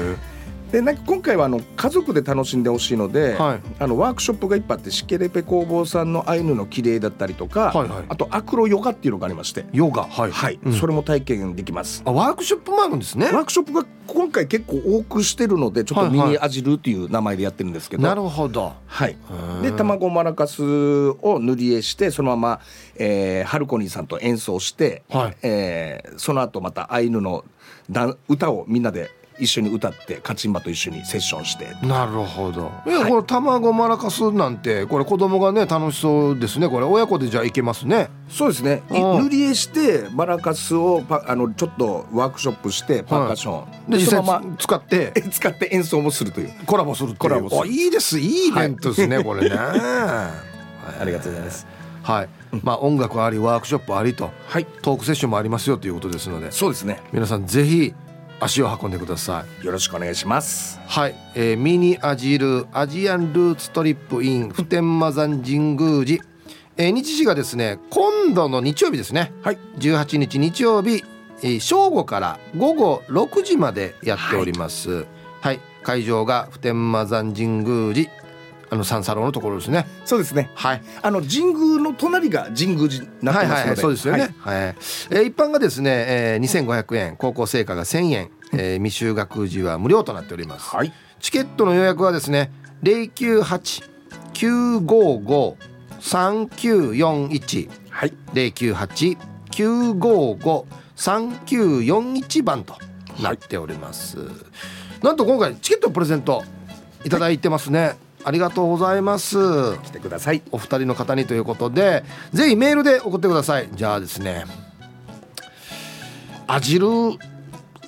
でなんか今回はあの家族で楽しんでほしいので、はい。あのワークショップがいっぱいあってシケレペ工房さんのアイヌの綺麗だったりとか、はいはい。あとアクロヨガっていうのがありまして、ヨガ。はい。はい。うん。それも体験できます。あワークショップもあるんですね。ワークショップが今回結構多くしてるのでちょっとミはいはい。ニアジルっていう名前でやってるんですけど、なるほど。はい、うんで卵マラカスを塗り絵してそのまま、えー、ハルコニーさんと演奏して、はい。えーその後またアイヌのだ歌をみんなで一緒に歌ってカチンバと一緒にセッションして。なるほど。え、はい。これ卵マラカスなんてこれ子供がね楽しそうですね。これ。親子でじゃあいけますね。そうですね。塗り絵してマラカスをパあのちょっとワークショップしてパーカッション、で実際そのままつ使って。え使って演奏もするという。コラボする。コラボする。あいいです。いいイベントですね、これね。ありがとうございます。はい。まあ音楽ありワークショップありと。はい。トークセッションもありますよということですので、そうですね。皆さんぜひ足を運んでください。よろしくお願いします。はい、えーミニアジルアジアンルーツトリップ in 普天間山神宮寺、えー日時がですね今度の日曜日ですね。はい。18日日曜日、えー正午から午後6時までやっております。はい、会場が普天間山神宮寺あの三叉路のところですね。そうですね。はい。あの神宮の隣が神宮寺になってますので、はいはいはい。そうですよね、はい。はいえー一般がですね、えー、2500円。高校生価が1000円、えー未就学児は無料となっております、はい。チケットの予約はですね098-955-3941はい。098-955-3941番となっております、なんと今回チケットプレゼントいただいてますね、ありがとうございます。来てください。お二人の方にということでぜひメールで送ってください。じゃあですねアジル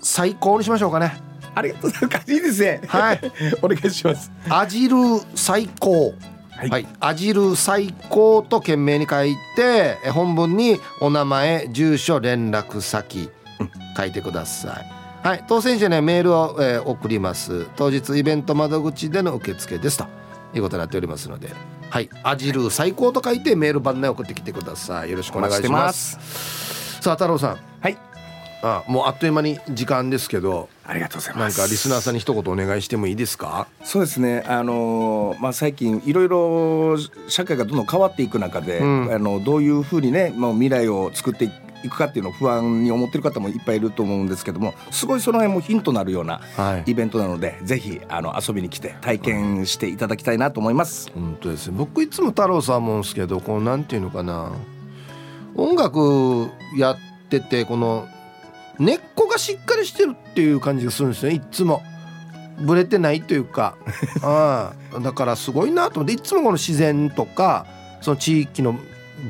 最高にしましょうかね。ありがとうございます。いいですね。はい。お願いします。アジル最高。はい。はい、アジル最高と懸命に書いてえ本文にお名前住所連絡先書いてください。はい。当選者にはメールを、えー送ります。当日イベント窓口での受付ですということになっておりますので。はい。アジル最高と書いてメール番内送ってきてください。よろしくお願いします。さあ太郎さん。はいあもうあっという間に時間ですけどありがとうございなんますかリスナーさんに一言お願いしてもいいですか？そうですね。あのーまあ最近いろいろ社会がどんどん変わっていく中で、ん。あのどういうふうにね、まあ、未来を作っていくかっていうのを不安に思ってる方もいっぱいいると思うんですけどもすごいその辺もヒントになるようなはい。イベントなので、ぜひあの遊びに来て体験していただきたいなと思います。本当ですね。僕いつも太郎さん思うんですけどこうなんていうのかな。音楽やっててこの根っこがしっかりしてるっていう感じがするんですよね。いつも。ブレてないというか。あ あだからすごいなと。思っていつもこの自然とかその地域の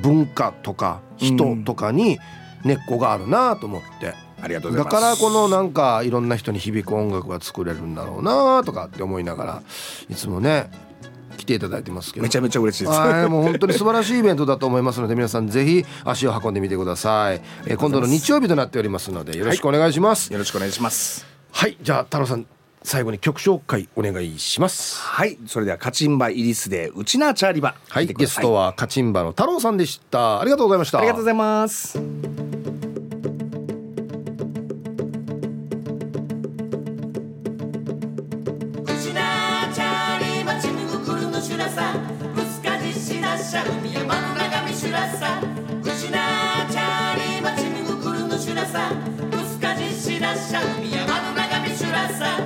文化とか人とかに根っこがあるなと思って。ありがとうございます。だからこのなんかいろんな人に響く音楽が作れるんだろうなとかって思いながらいつもね来ていただいてますけどめちゃめちゃ嬉しいです。はいもう本当に素晴らしいイベントだと思いますので皆さんぜひ足を運んでみてください、えー今度の日曜日となっておりますのでよろしくお願いしますよろしくお願いします。はい、じゃあ太郎さん最後に曲紹介お願いしますはい、それではカチンバイリスでウチナーチャーリバ。はいゲストはカチンバの太郎さんでしたありがとうございましたありがとうございます。しらっしゃ海山の中身しゅらさウチナーチャーリー町にくるのしゅらさぶつかじしらっしゃ海山の中身しゅらさ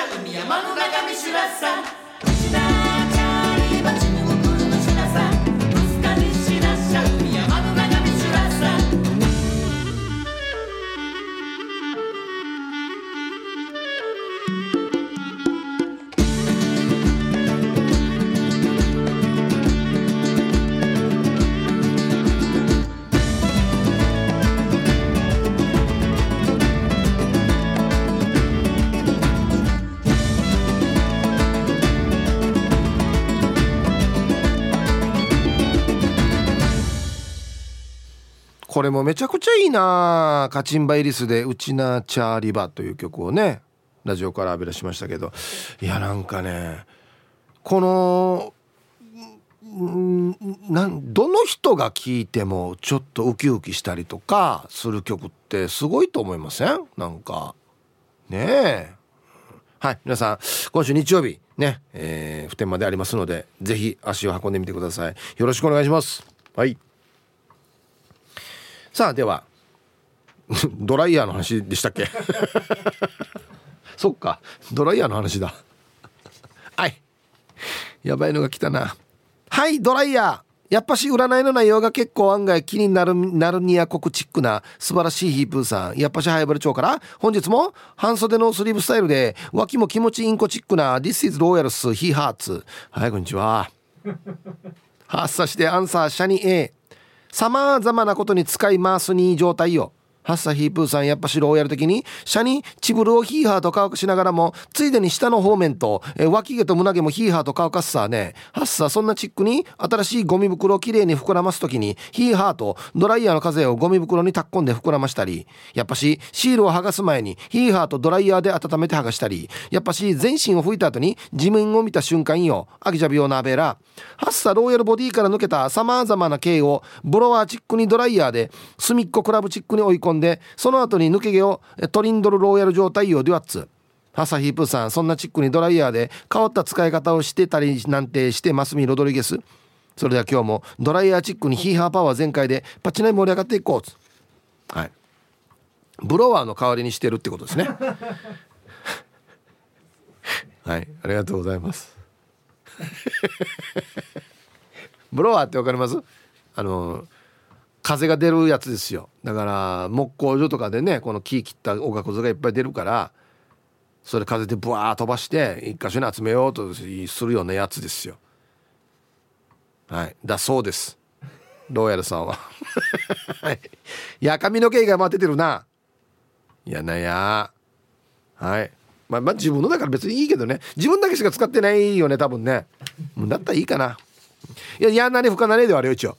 しらっしゃ海山の中身しゅらさなこれもめちゃくちゃいいなカチンバイリスで「ウチナチャーリバ」という曲をねラジオから浴び出しましたけど。いやなんかねこのんなんどの人が聴いてもちょっとウキウキしたりとかする曲ってすごいと思いません？なんかねえ。はい皆さん今週日曜日ね、えー普天間でありますのでぜひ足を運んでみてください。よろしくお願いします。はい。さあでは ドライヤーの話でしたっけ？そっかドライヤーの話だ。はい。やばいのが来たな。はいドライヤー。やっぱし占いの内容が結構案外気になるナルニア国チックな。素晴らしいヒープーさん。やっぱしハイバル町から。本日も半袖のスリーブスタイルで脇も気持ちインコチックな。This is Royals He Hearts はいこんにちは。発作してアンサーシャニ A さまざまなことに使い回すにいい状態よ。ハッサヒープーさんやっぱしローヤル的にシャにチブルをヒーハーと乾かしながらもついでに下の方面とえ脇毛と胸毛もヒーハーと乾かすさね。ハッサそんなチックに新しいゴミ袋をきれいに膨らます時にヒーハーとドライヤーの風をゴミ袋にタッコんで膨らましたりやっぱしシールを剥がす前にヒーハーとドライヤーで温めて剥がしたりやっぱし全身を拭いた後に地面を見た瞬間よアギジャビオナベラハッサローヤルボディから抜けたさまざまな毛をブロワーチックにドライヤーで隅っこクラブチックに追い込んででその後に抜け毛をトリンドルローヤル状態をデュアッツ。ハサヒープさんそんなチックにドライヤーで変わった使い方をしてたりなんてしてますみロドリゲス。それでは今日もドライヤーチックにヒーハーパワー全開でパチナイ盛り上がっていこう。はい。ブロワーの代わりにしてるってことですね。はい。ありがとうございます。ブロワーってわかります？あの風が出るやつですよ。だから木工所とかでねこの木切ったおがくずがいっぱい出るからそれ風でブワー飛ばして一箇所に集めようとするようなやつですよ。はい。だそうです。ローヤルさんは。はい。や髪の毛が回っててるな。いやなや。はい。まあまあ自分のだから別にいいけどね。自分だけしか使ってないよね多分ね。だったらいいかな。いややんなれふかなれではあるよ一応。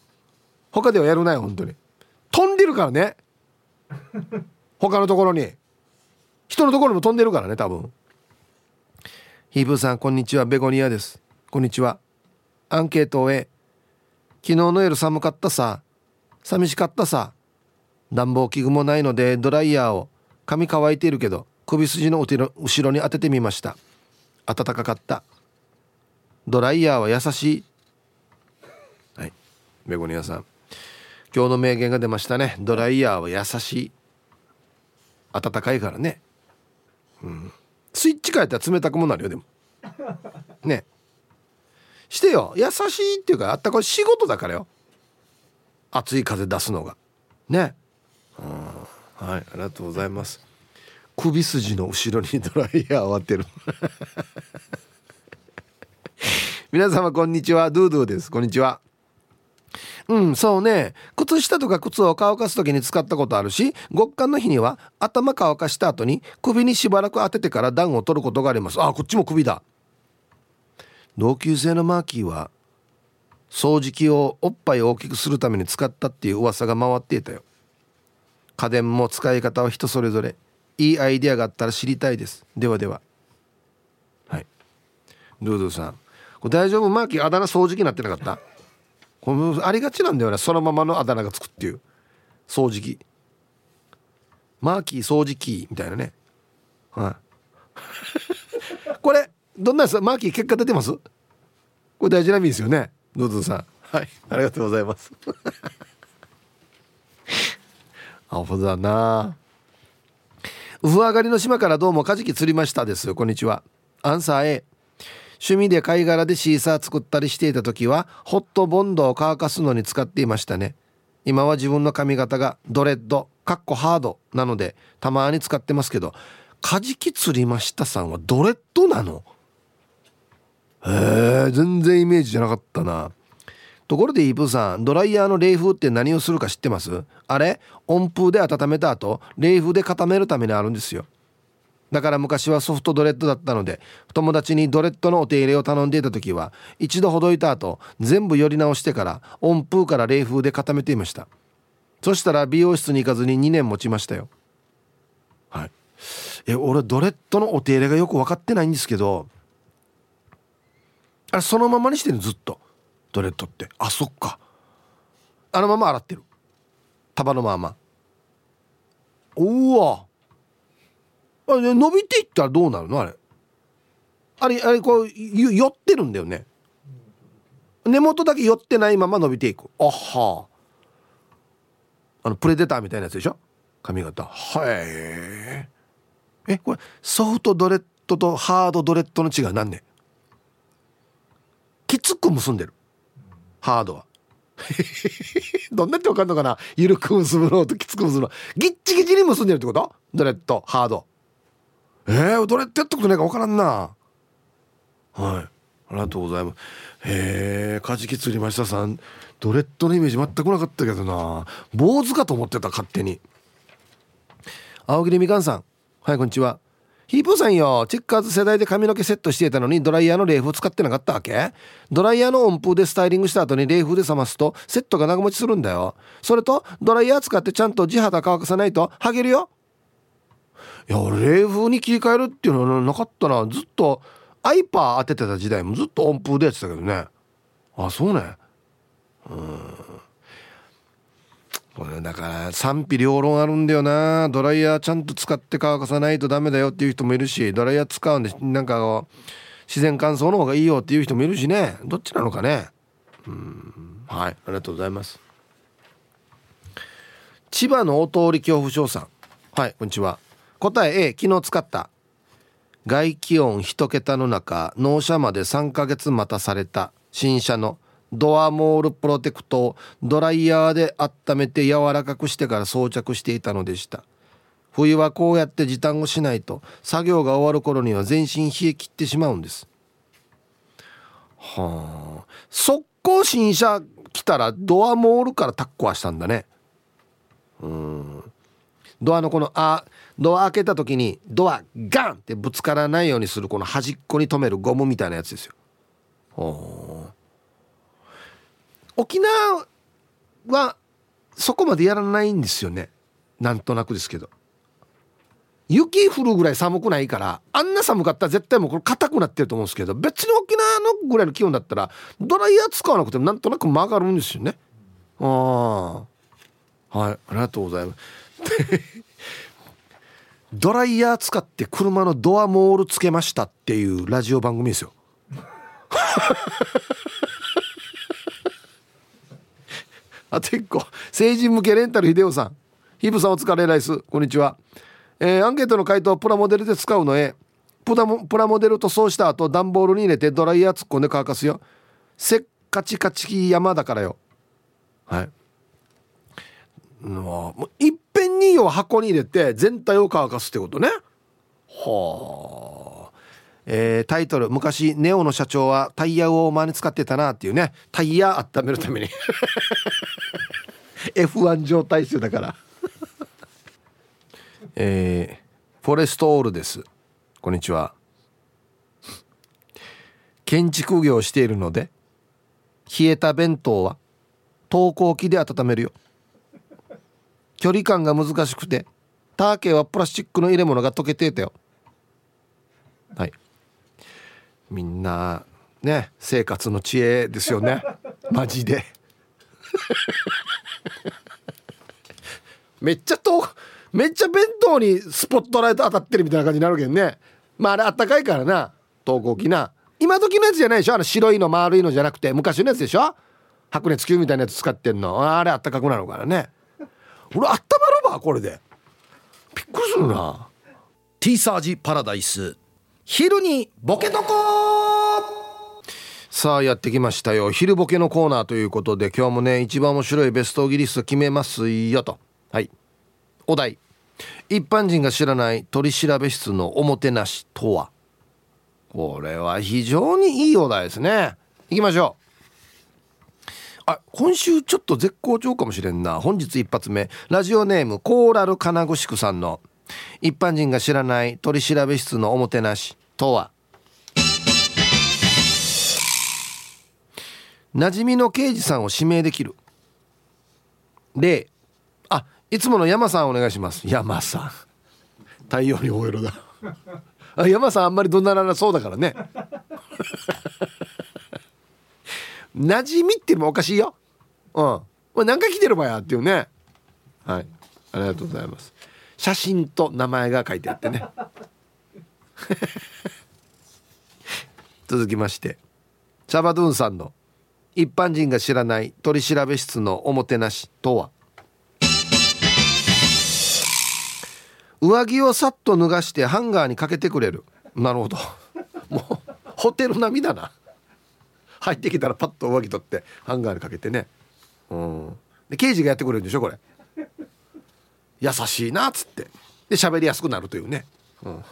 他ではやるなよ本当に。飛んでるからね。他のところに。人のところも飛んでるからね多分。ヒープーさんこんにちは。ベゴニアです。こんにちは。アンケートを終え昨日の夜寒かったさ。寂しかったさ。暖房器具もないのでドライヤーを髪乾いているけど首筋の後ろに当ててみました。暖かかった。ドライヤーは優しい。はい。ベゴニアさん。今日の名言が出ましたね。ドライヤーは優しい。暖かいからね。うん。スイッチ変えたら冷たくもなるよでも。ね。してよ。優しいっていうかあったこれ仕事だからよ。熱い風出すのが。ね。うん。はい。ありがとうございます。首筋の後ろにドライヤーを当てる。皆様こんにちは。ドゥドゥです。こんにちはうんそうね。靴下とか靴を乾かす時に使ったことあるし極寒の日には頭乾かした後に首にしばらく当ててから暖を取ることがあります。あこっちも首だ。同級生のマーキーは掃除機をおっぱいを大きくするために使ったっていう噂が回っていたよ。家電も使い方は人それぞれ。いいアイデアがあったら知りたいです。ではでは。はい。ドゥドゥさん。これ大丈夫？マーキーあだ名掃除機になってなかった？このありがちなんだよね。そのままのあだ名がつくっていう。掃除機。マーキー掃除機みたいなね。はい。これどんなやつマーキー結果出てます？これ大事な意味ですよね。ドゥドさん。はい。ありがとうございます。アホだな。ウフ上がりの島からどうもカジキ釣りましたですこんにちは。アンサー A 趣味で貝殻でシーサー作ったりしていた時はホットボンドを乾かすのに使っていましたね。今は自分の髪型がドレッドかっこハードなのでたまに使ってますけどカジキ釣りましたさんはドレッドなの？へえ全然イメージじゃなかったな。ところでイープさんドライヤーの冷風って何をするか知ってます？あれ温風で温めた後冷風で固めるためにあるんですよ。だから昔はソフトドレッドだったので友達にドレッドのお手入れを頼んでいた時は一度ほどいた後全部寄り直してから温風から冷風で固めていました。そしたら美容室に行かずに2年持ちましたよ。はい。え俺ドレッドのお手入れがよく分かってないんですけどあれそのままにしてるずっと。ドレッドって。あそっか。あのまま洗ってる。束のまま。うわ。あれ伸びていったらどうなるの？あれ。あれあれこう寄ってるんだよね。根元だけ寄ってないまま伸びていく。あは。あのプレデターみたいなやつでしょ？髪型。はいえこれソフトドレッドとハードドレッドの違い何ねきつく結んでる。ハードは。どんなってわかんのかな？緩く結ぶのときつく結ぶの。ギッチギチに結んでるってこと？ドレッドハード。えー、ドレッドやったことないか分からんな。はい。ありがとうございます。へえカジキ釣りましたさん。ドレッドのイメージ全くなかったけどな。坊主かと思ってた勝手に。青桐みかんさん。はいこんにちは。ヒープーさんよ。チェッカーズ世代で髪の毛セットしていたのにドライヤーの冷風使ってなかったわけ？ドライヤーの温風でスタイリングした後に冷風で冷ますとセットが長持ちするんだよ。それとドライヤー使ってちゃんと地肌乾かさないとハゲるよ。いや冷風に切り替えるっていうのはなかったな。ずっとアイパー当ててた時代もずっと温風でやってたけどね。あそうね。うん。これだから賛否両論あるんだよな。ドライヤーちゃんと使って乾かさないとダメだよっていう人もいるしドライヤー使うんでなんか自然乾燥の方がいいよっていう人もいるしね。どっちなのかね。うん。はいありがとうございます。千葉のお通り恐怖症さん。はいこんにちは。答え A 昨日使った。外気温1桁の中納車まで3ヶ月待たされた。新車のドアモールプロテクトをドライヤーで温めて柔らかくしてから装着していたのでした。冬はこうやって時短をしないと作業が終わる頃には全身冷え切ってしまうんです。はあ。速攻新車来たらドアモールからタッコはしたんだね。うん。ドアのこのあドア開けた時にドアガンってぶつからないようにするこの端っこに留めるゴムみたいなやつですよ。沖縄はそこまでやらないんですよね。なんとなくですけど。雪降るぐらい寒くないからあんな寒かったら絶対もうこれ硬くなってると思うんですけど別に沖縄のぐらいの気温だったらドライヤー使わなくてもなんとなく曲がるんですよね。ああはいありがとうございます。ドライヤー使って車のドアモールつけましたっていうラジオ番組ですよ。あと一個成人向けレンタル秀夫さん。ヒブさんお疲れライスこんにちは、えー、アンケートの回答プラモデルで使うのへ。プラモプラモデルとそうした後段ボールに入れてドライヤー突っ込んで乾かすよ。せっかちかち山だからよ。はい。もういっぺんにを箱に入れて全体を乾かすってことね。はあ。えー、タイトル昔ネオの社長はタイヤを間に使ってたなっていうね。タイヤ温めるために。F1 状態数だから。えー、フォレストオールです。こんにちは。建築業をしているので冷えた弁当は投光器で温めるよ。距離感が難しくてターケはプラスチックの入れ物が溶けていたよ。はい。みんなね生活の知恵ですよね。マジで。めっちゃ遠めっちゃ弁当にスポットライト当たってるみたいな感じになるけどね。まああれあったかいからな。投光器な。今時のやつじゃないでしょ？あの白いの丸いのじゃなくて。昔のやつでしょ？白熱球みたいなやつ使ってんの。あれあったかくなるからね俺あったまるわこれで。びっくりするな。T サージパラダイス。昼にボケとこさあやってきましたよ。昼ボケのコーナーということで今日もね一番面白いベストギリスト決めますよと。はい。お題。一般人が知らない取調室のおもてなしとは。これは非常にいいお題ですね。いきましょう。あ今週ちょっと絶好調かもしれんな。本日一発目。ラジオネームコーラル金具宿さんの。一般人が知らない取調室のおもてなしとは？馴染みの刑事さんを指名できる。例。あいつもの山さんお願いします。山さん。太陽に吠えるだあ山さんあんまり怒鳴らなそうだからね馴染みってもおかしいよ。うん。何回来てるばやっていうね。はい。ありがとうございます。写真と名前が書いてあってね。続きまして。チャバドゥンさんの一般人が知らない取調室のおもてなしとは？上着をさっと脱がしてハンガーにかけてくれる。なるほど。もうホテル並みだな。入ってきたらパッと上着取ってハンガーにかけてね。うん。で刑事がやってくれるんでしょこれ。優しいなっつって。で喋りやすくなるというね、うん、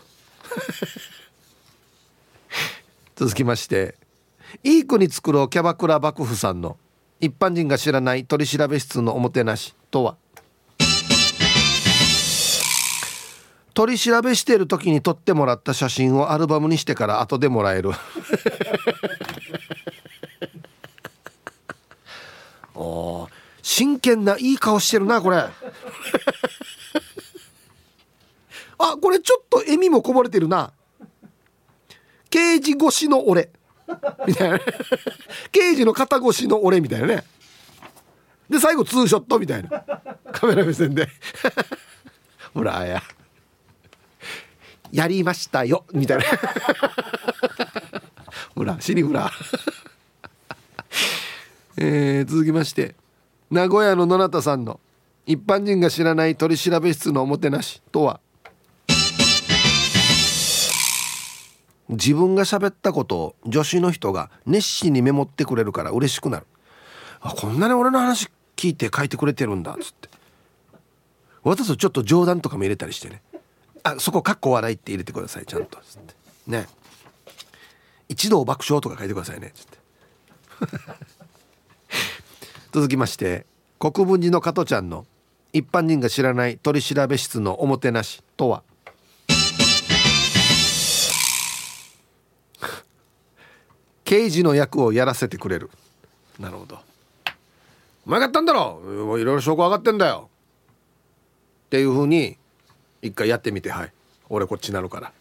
続きまして。いい子に作ろうキャバクラ幕府さんの一般人が知らない取調室のおもてなしとは？取り調べしている時に撮ってもらった写真をアルバムにしてから後でもらえる。おー真剣ないい顔してるなこれ。あこれちょっと笑みもこぼれてるな。刑事越しの俺。みたいな 刑事の肩越しの俺みたいなね。で最後ツーショットみたいな。カメラ目線で。ほらあや。やりましたよ。みたいな。ほら死にほら。えー、続きまして名古屋の野中さんの一般人が知らない取調室のおもてなしとは？自分が喋ったことを助手の人が熱心にメモってくれるから嬉しくなる。あこんなに俺の話聞いて書いてくれてるんだっつって。私とちょっと冗談とかも入れたりしてね。あそこかっこ笑いって入れてくださいちゃんとつって。ね。一同爆笑とか書いてくださいねつって。続きまして国分寺の加トちゃんの一般人が知らない取調べ室のおもてなしとは？刑事の役をやらせてくれる。なるほど。うまかったんだろ。もういろいろ証拠上がってんだよ。っていうふうに一回やってみてはい。俺こっちなるから。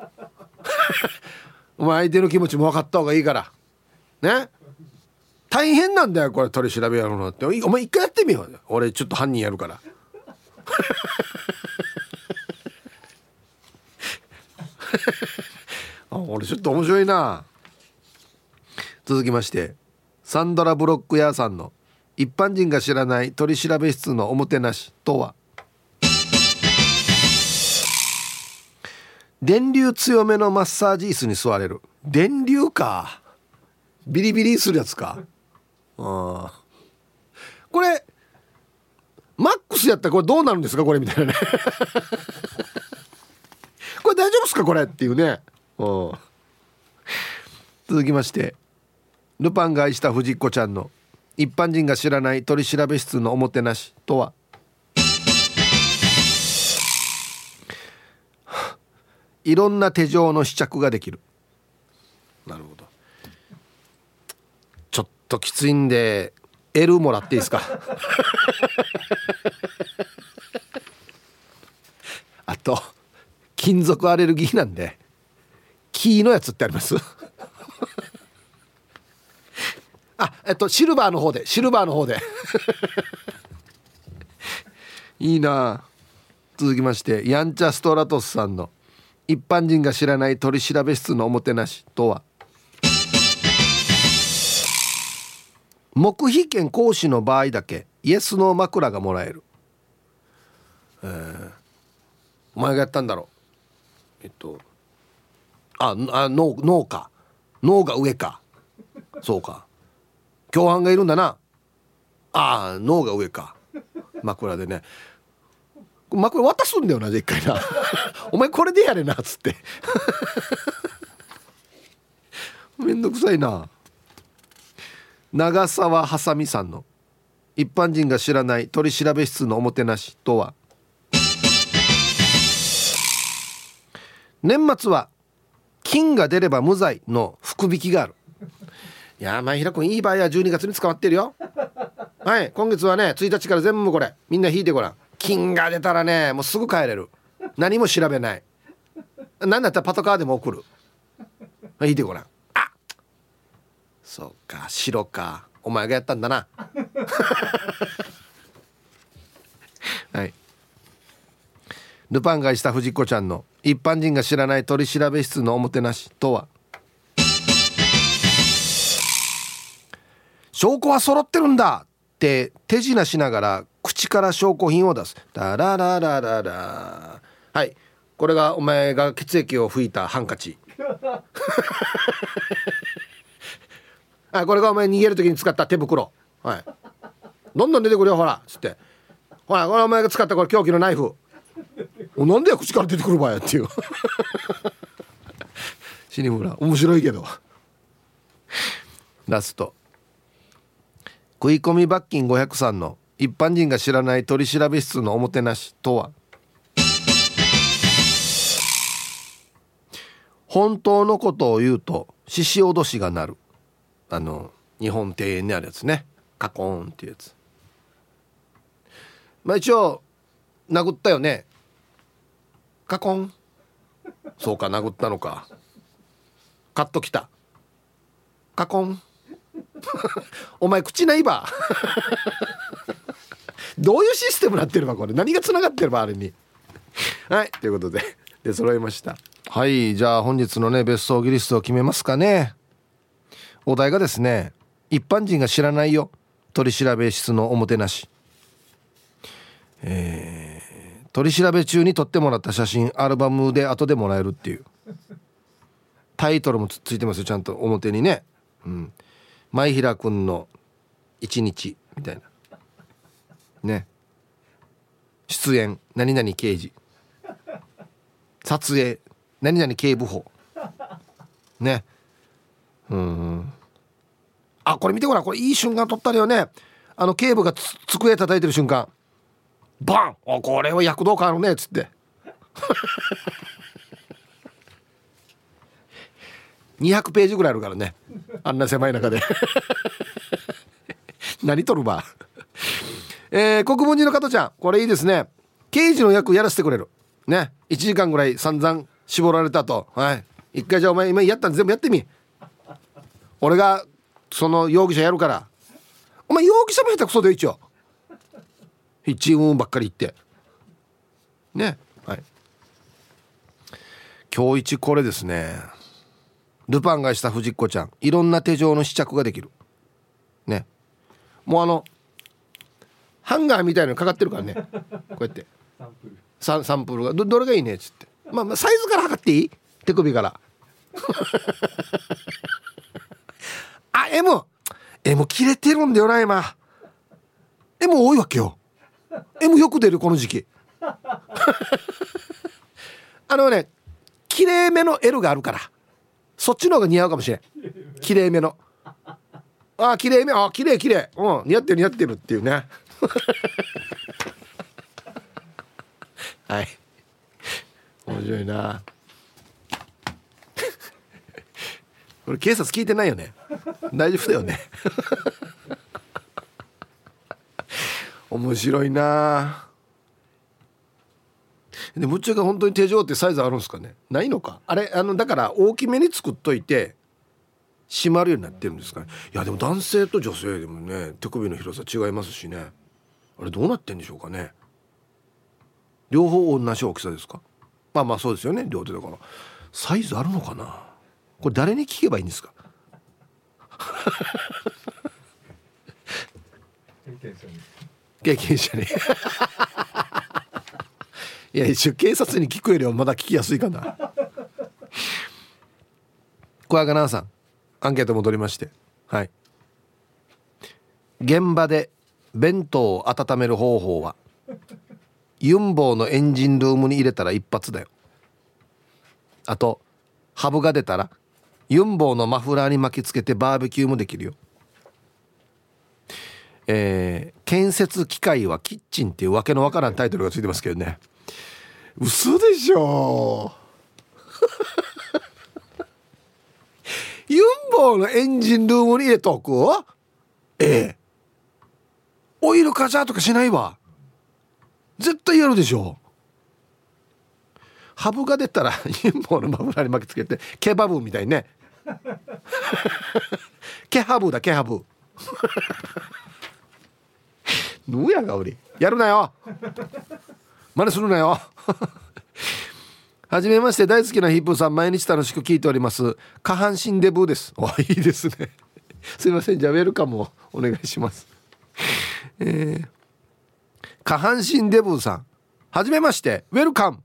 お前相手の気持ちも分かった方がいいから。ね？大変なんだよこれ取り調べやるのって。お前一回やってみよう。俺ちょっと犯人やるから。俺ちょっと面白いな。続きまして。サンドラ・ブロック屋さんの一般人が知らない取り調べ室のおもてなしとは。電流強めのマッサージ椅子に座れる。電流か。ビリビリするやつか。あこれマックスやったらこれどうなるんですか？これみたいなね。これ大丈夫ですか？これっていうね。うん。続きましてルパンが愛した藤子ちゃんの一般人が知らない取調室のおもてなしとは？いろんな手錠の試着ができる。なるほど。ときついんで L もらっていいですか？あと金属アレルギーなんでキーのやつってあります？あえっとシルバーの方でシルバーの方で。いいな。続きましてヤンチャストラトスさんの一般人が知らない取調室のおもてなしとは？黙秘権行使の場合だけイエスの枕がもらえる、えー、お前がやったんだろう。えっとああ脳脳か。脳が上か。そうか。共犯がいるんだな。ああ脳が上か。枕でね。枕渡すんだよなでっかいな。お前これでやれなっつって。めんどくさいな。長澤はさみさんの。一般人が知らない取調室のおもてなしとは。年末は金が出れば無罪の福引きがある。いや前平君いい場合は12月に捕まってるよ。はい今月はね1日から全部これ。みんな引いてごらん。金が出たらねもうすぐ帰れる。何も調べない。何だったらパトカーでも送る。引いてごらん。そうか白か。お前がやったんだな。はい。ルパンがした藤子ちゃんの一般人が知らない取調室のおもてなしとは？証拠は揃ってるんだ。って手品しながら口から証拠品を出す。ダラララララ。はい。これがお前が血液を拭いたハンカチ。あこれがお前逃げる時に使った手袋。はい。どんどん出てくるよほらつって。ほらこれお前が使ったこれ凶器のナイフ。おなんで口から出てくる場合やっていう。死にむら面白いけど。ラスト。食い込み罰金503の一般人が知らない取調室のおもてなしとは？本当のことを言うと獅子脅しがなる。あの日本庭園にあるやつね。カコーンっていうやつ。まあ一応殴ったよね。カコン？そうか殴ったのか。カットきた。カコン？お前口ないば どういうシステムなってるばこれ。何がつながってるばあれに。はいということで。で揃いました。はいじゃあ本日のね別荘ギリストを決めますかね。お題がですね一般人が知らないよ取り調べ室のおもてなし。えー、取り調べ中に撮ってもらった写真アルバムで後でもらえるっていう。タイトルもついてますよちゃんと表にね。うん。前平くんの一日みたいな。ね。出演何々刑事。撮影何々警部補。ね。うんあこれ見てごらん。これいい瞬間撮ったよね。あの警部がつ机叩いてる瞬間。バン！おこれは躍動感あるね。っつって。200ページぐらいあるからね。あんな狭い中で。何撮るばえー、国分寺の加トちゃん。これいいですね。刑事の役やらせてくれる。ね。1時間ぐらい散々絞られたと。はい。一回じゃあお前今やったん全部やってみ。俺がその容疑者やるから。お前容疑者も下手くそで一応。一運ばっかり言って。ね。はい。今日一これですね。ルパンがした藤子ちゃん。いろんな手錠の試着ができる。ね。もうあのハンガーみたいなのかかってるからね。こうやって。サンサンプルが。どどれがいいねっつって。まあまあサイズから測っていい？手首から。あ M M 切れてるんだよな今。M 多いわけよ。M よく出るこの時期。あのね綺麗めの L があるから。そっちの方が似合うかもしれん。綺麗めの。あ綺麗めあ綺麗綺麗うん似合ってる似合ってるっていうね。はい。面白いな。これ警察聞いてないよね。大丈夫だよね。面白いな。でむっちゃが本当に手錠ってサイズあるんですかね？ないのか？あれあのだから大きめに作っといて閉まるようになってるんですかね？いやでも男性と女性でもね手首の広さ違いますしね。あれどうなってんでしょうかね？両方同じ大きさですか？まあまあそうですよね両手だから。サイズあるのかな？これ誰に聞けばいいんですか？経験者に。いや一応警察に聞くよりはまだ聞きやすいかな。小赤奈さんアンケート戻りまして。はい。現場で弁当を温める方法はユンボーのエンジンルームに入れたら一発だよ。あとハブが出たらユンボーのマフラーに巻きつけてバーベキューもできるよ。えー、建設機械はキッチンっていうわけのわからんタイトルがついてますけどね。嘘でしょ。ユンボーのエンジンルームに入れとく？ええ。オイルカチャーとかしないわ。絶対やるでしょ。ハブが出たらユンボーのマフラーに巻きつけてケバブみたいにね ケハブだケハブぬやがおりやるなよ。真似するなよ。はじめまして大好きなヒップさん毎日楽しく聞いております。下半身デブーです。おいいですね。すいませんじゃあウェルカムをお願いします。えー、下半身デブーさん。はじめましてウェルカム。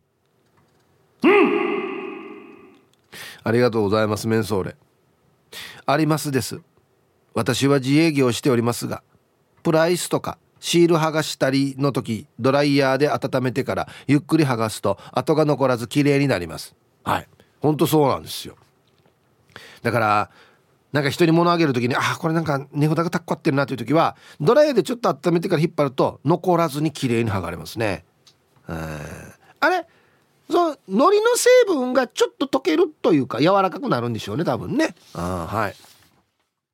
うん。ありがとうございますメンソーレ。ありますです。私は自営業しておりますがプライスとかシール剥がしたりの時ドライヤーで温めてからゆっくり剥がすと跡が残らず綺麗になります。はい。ほんとそうなんですよ。だからなんか人に物あげる時にあこれなんか値札がたっこってるなという時はドライヤーでちょっと温めてから引っ張ると残らずに綺麗に剥がれますね。うんあれ？その海苔の成分がちょっと溶けるというか柔らかくなるんでしょうね多分ね。あはい。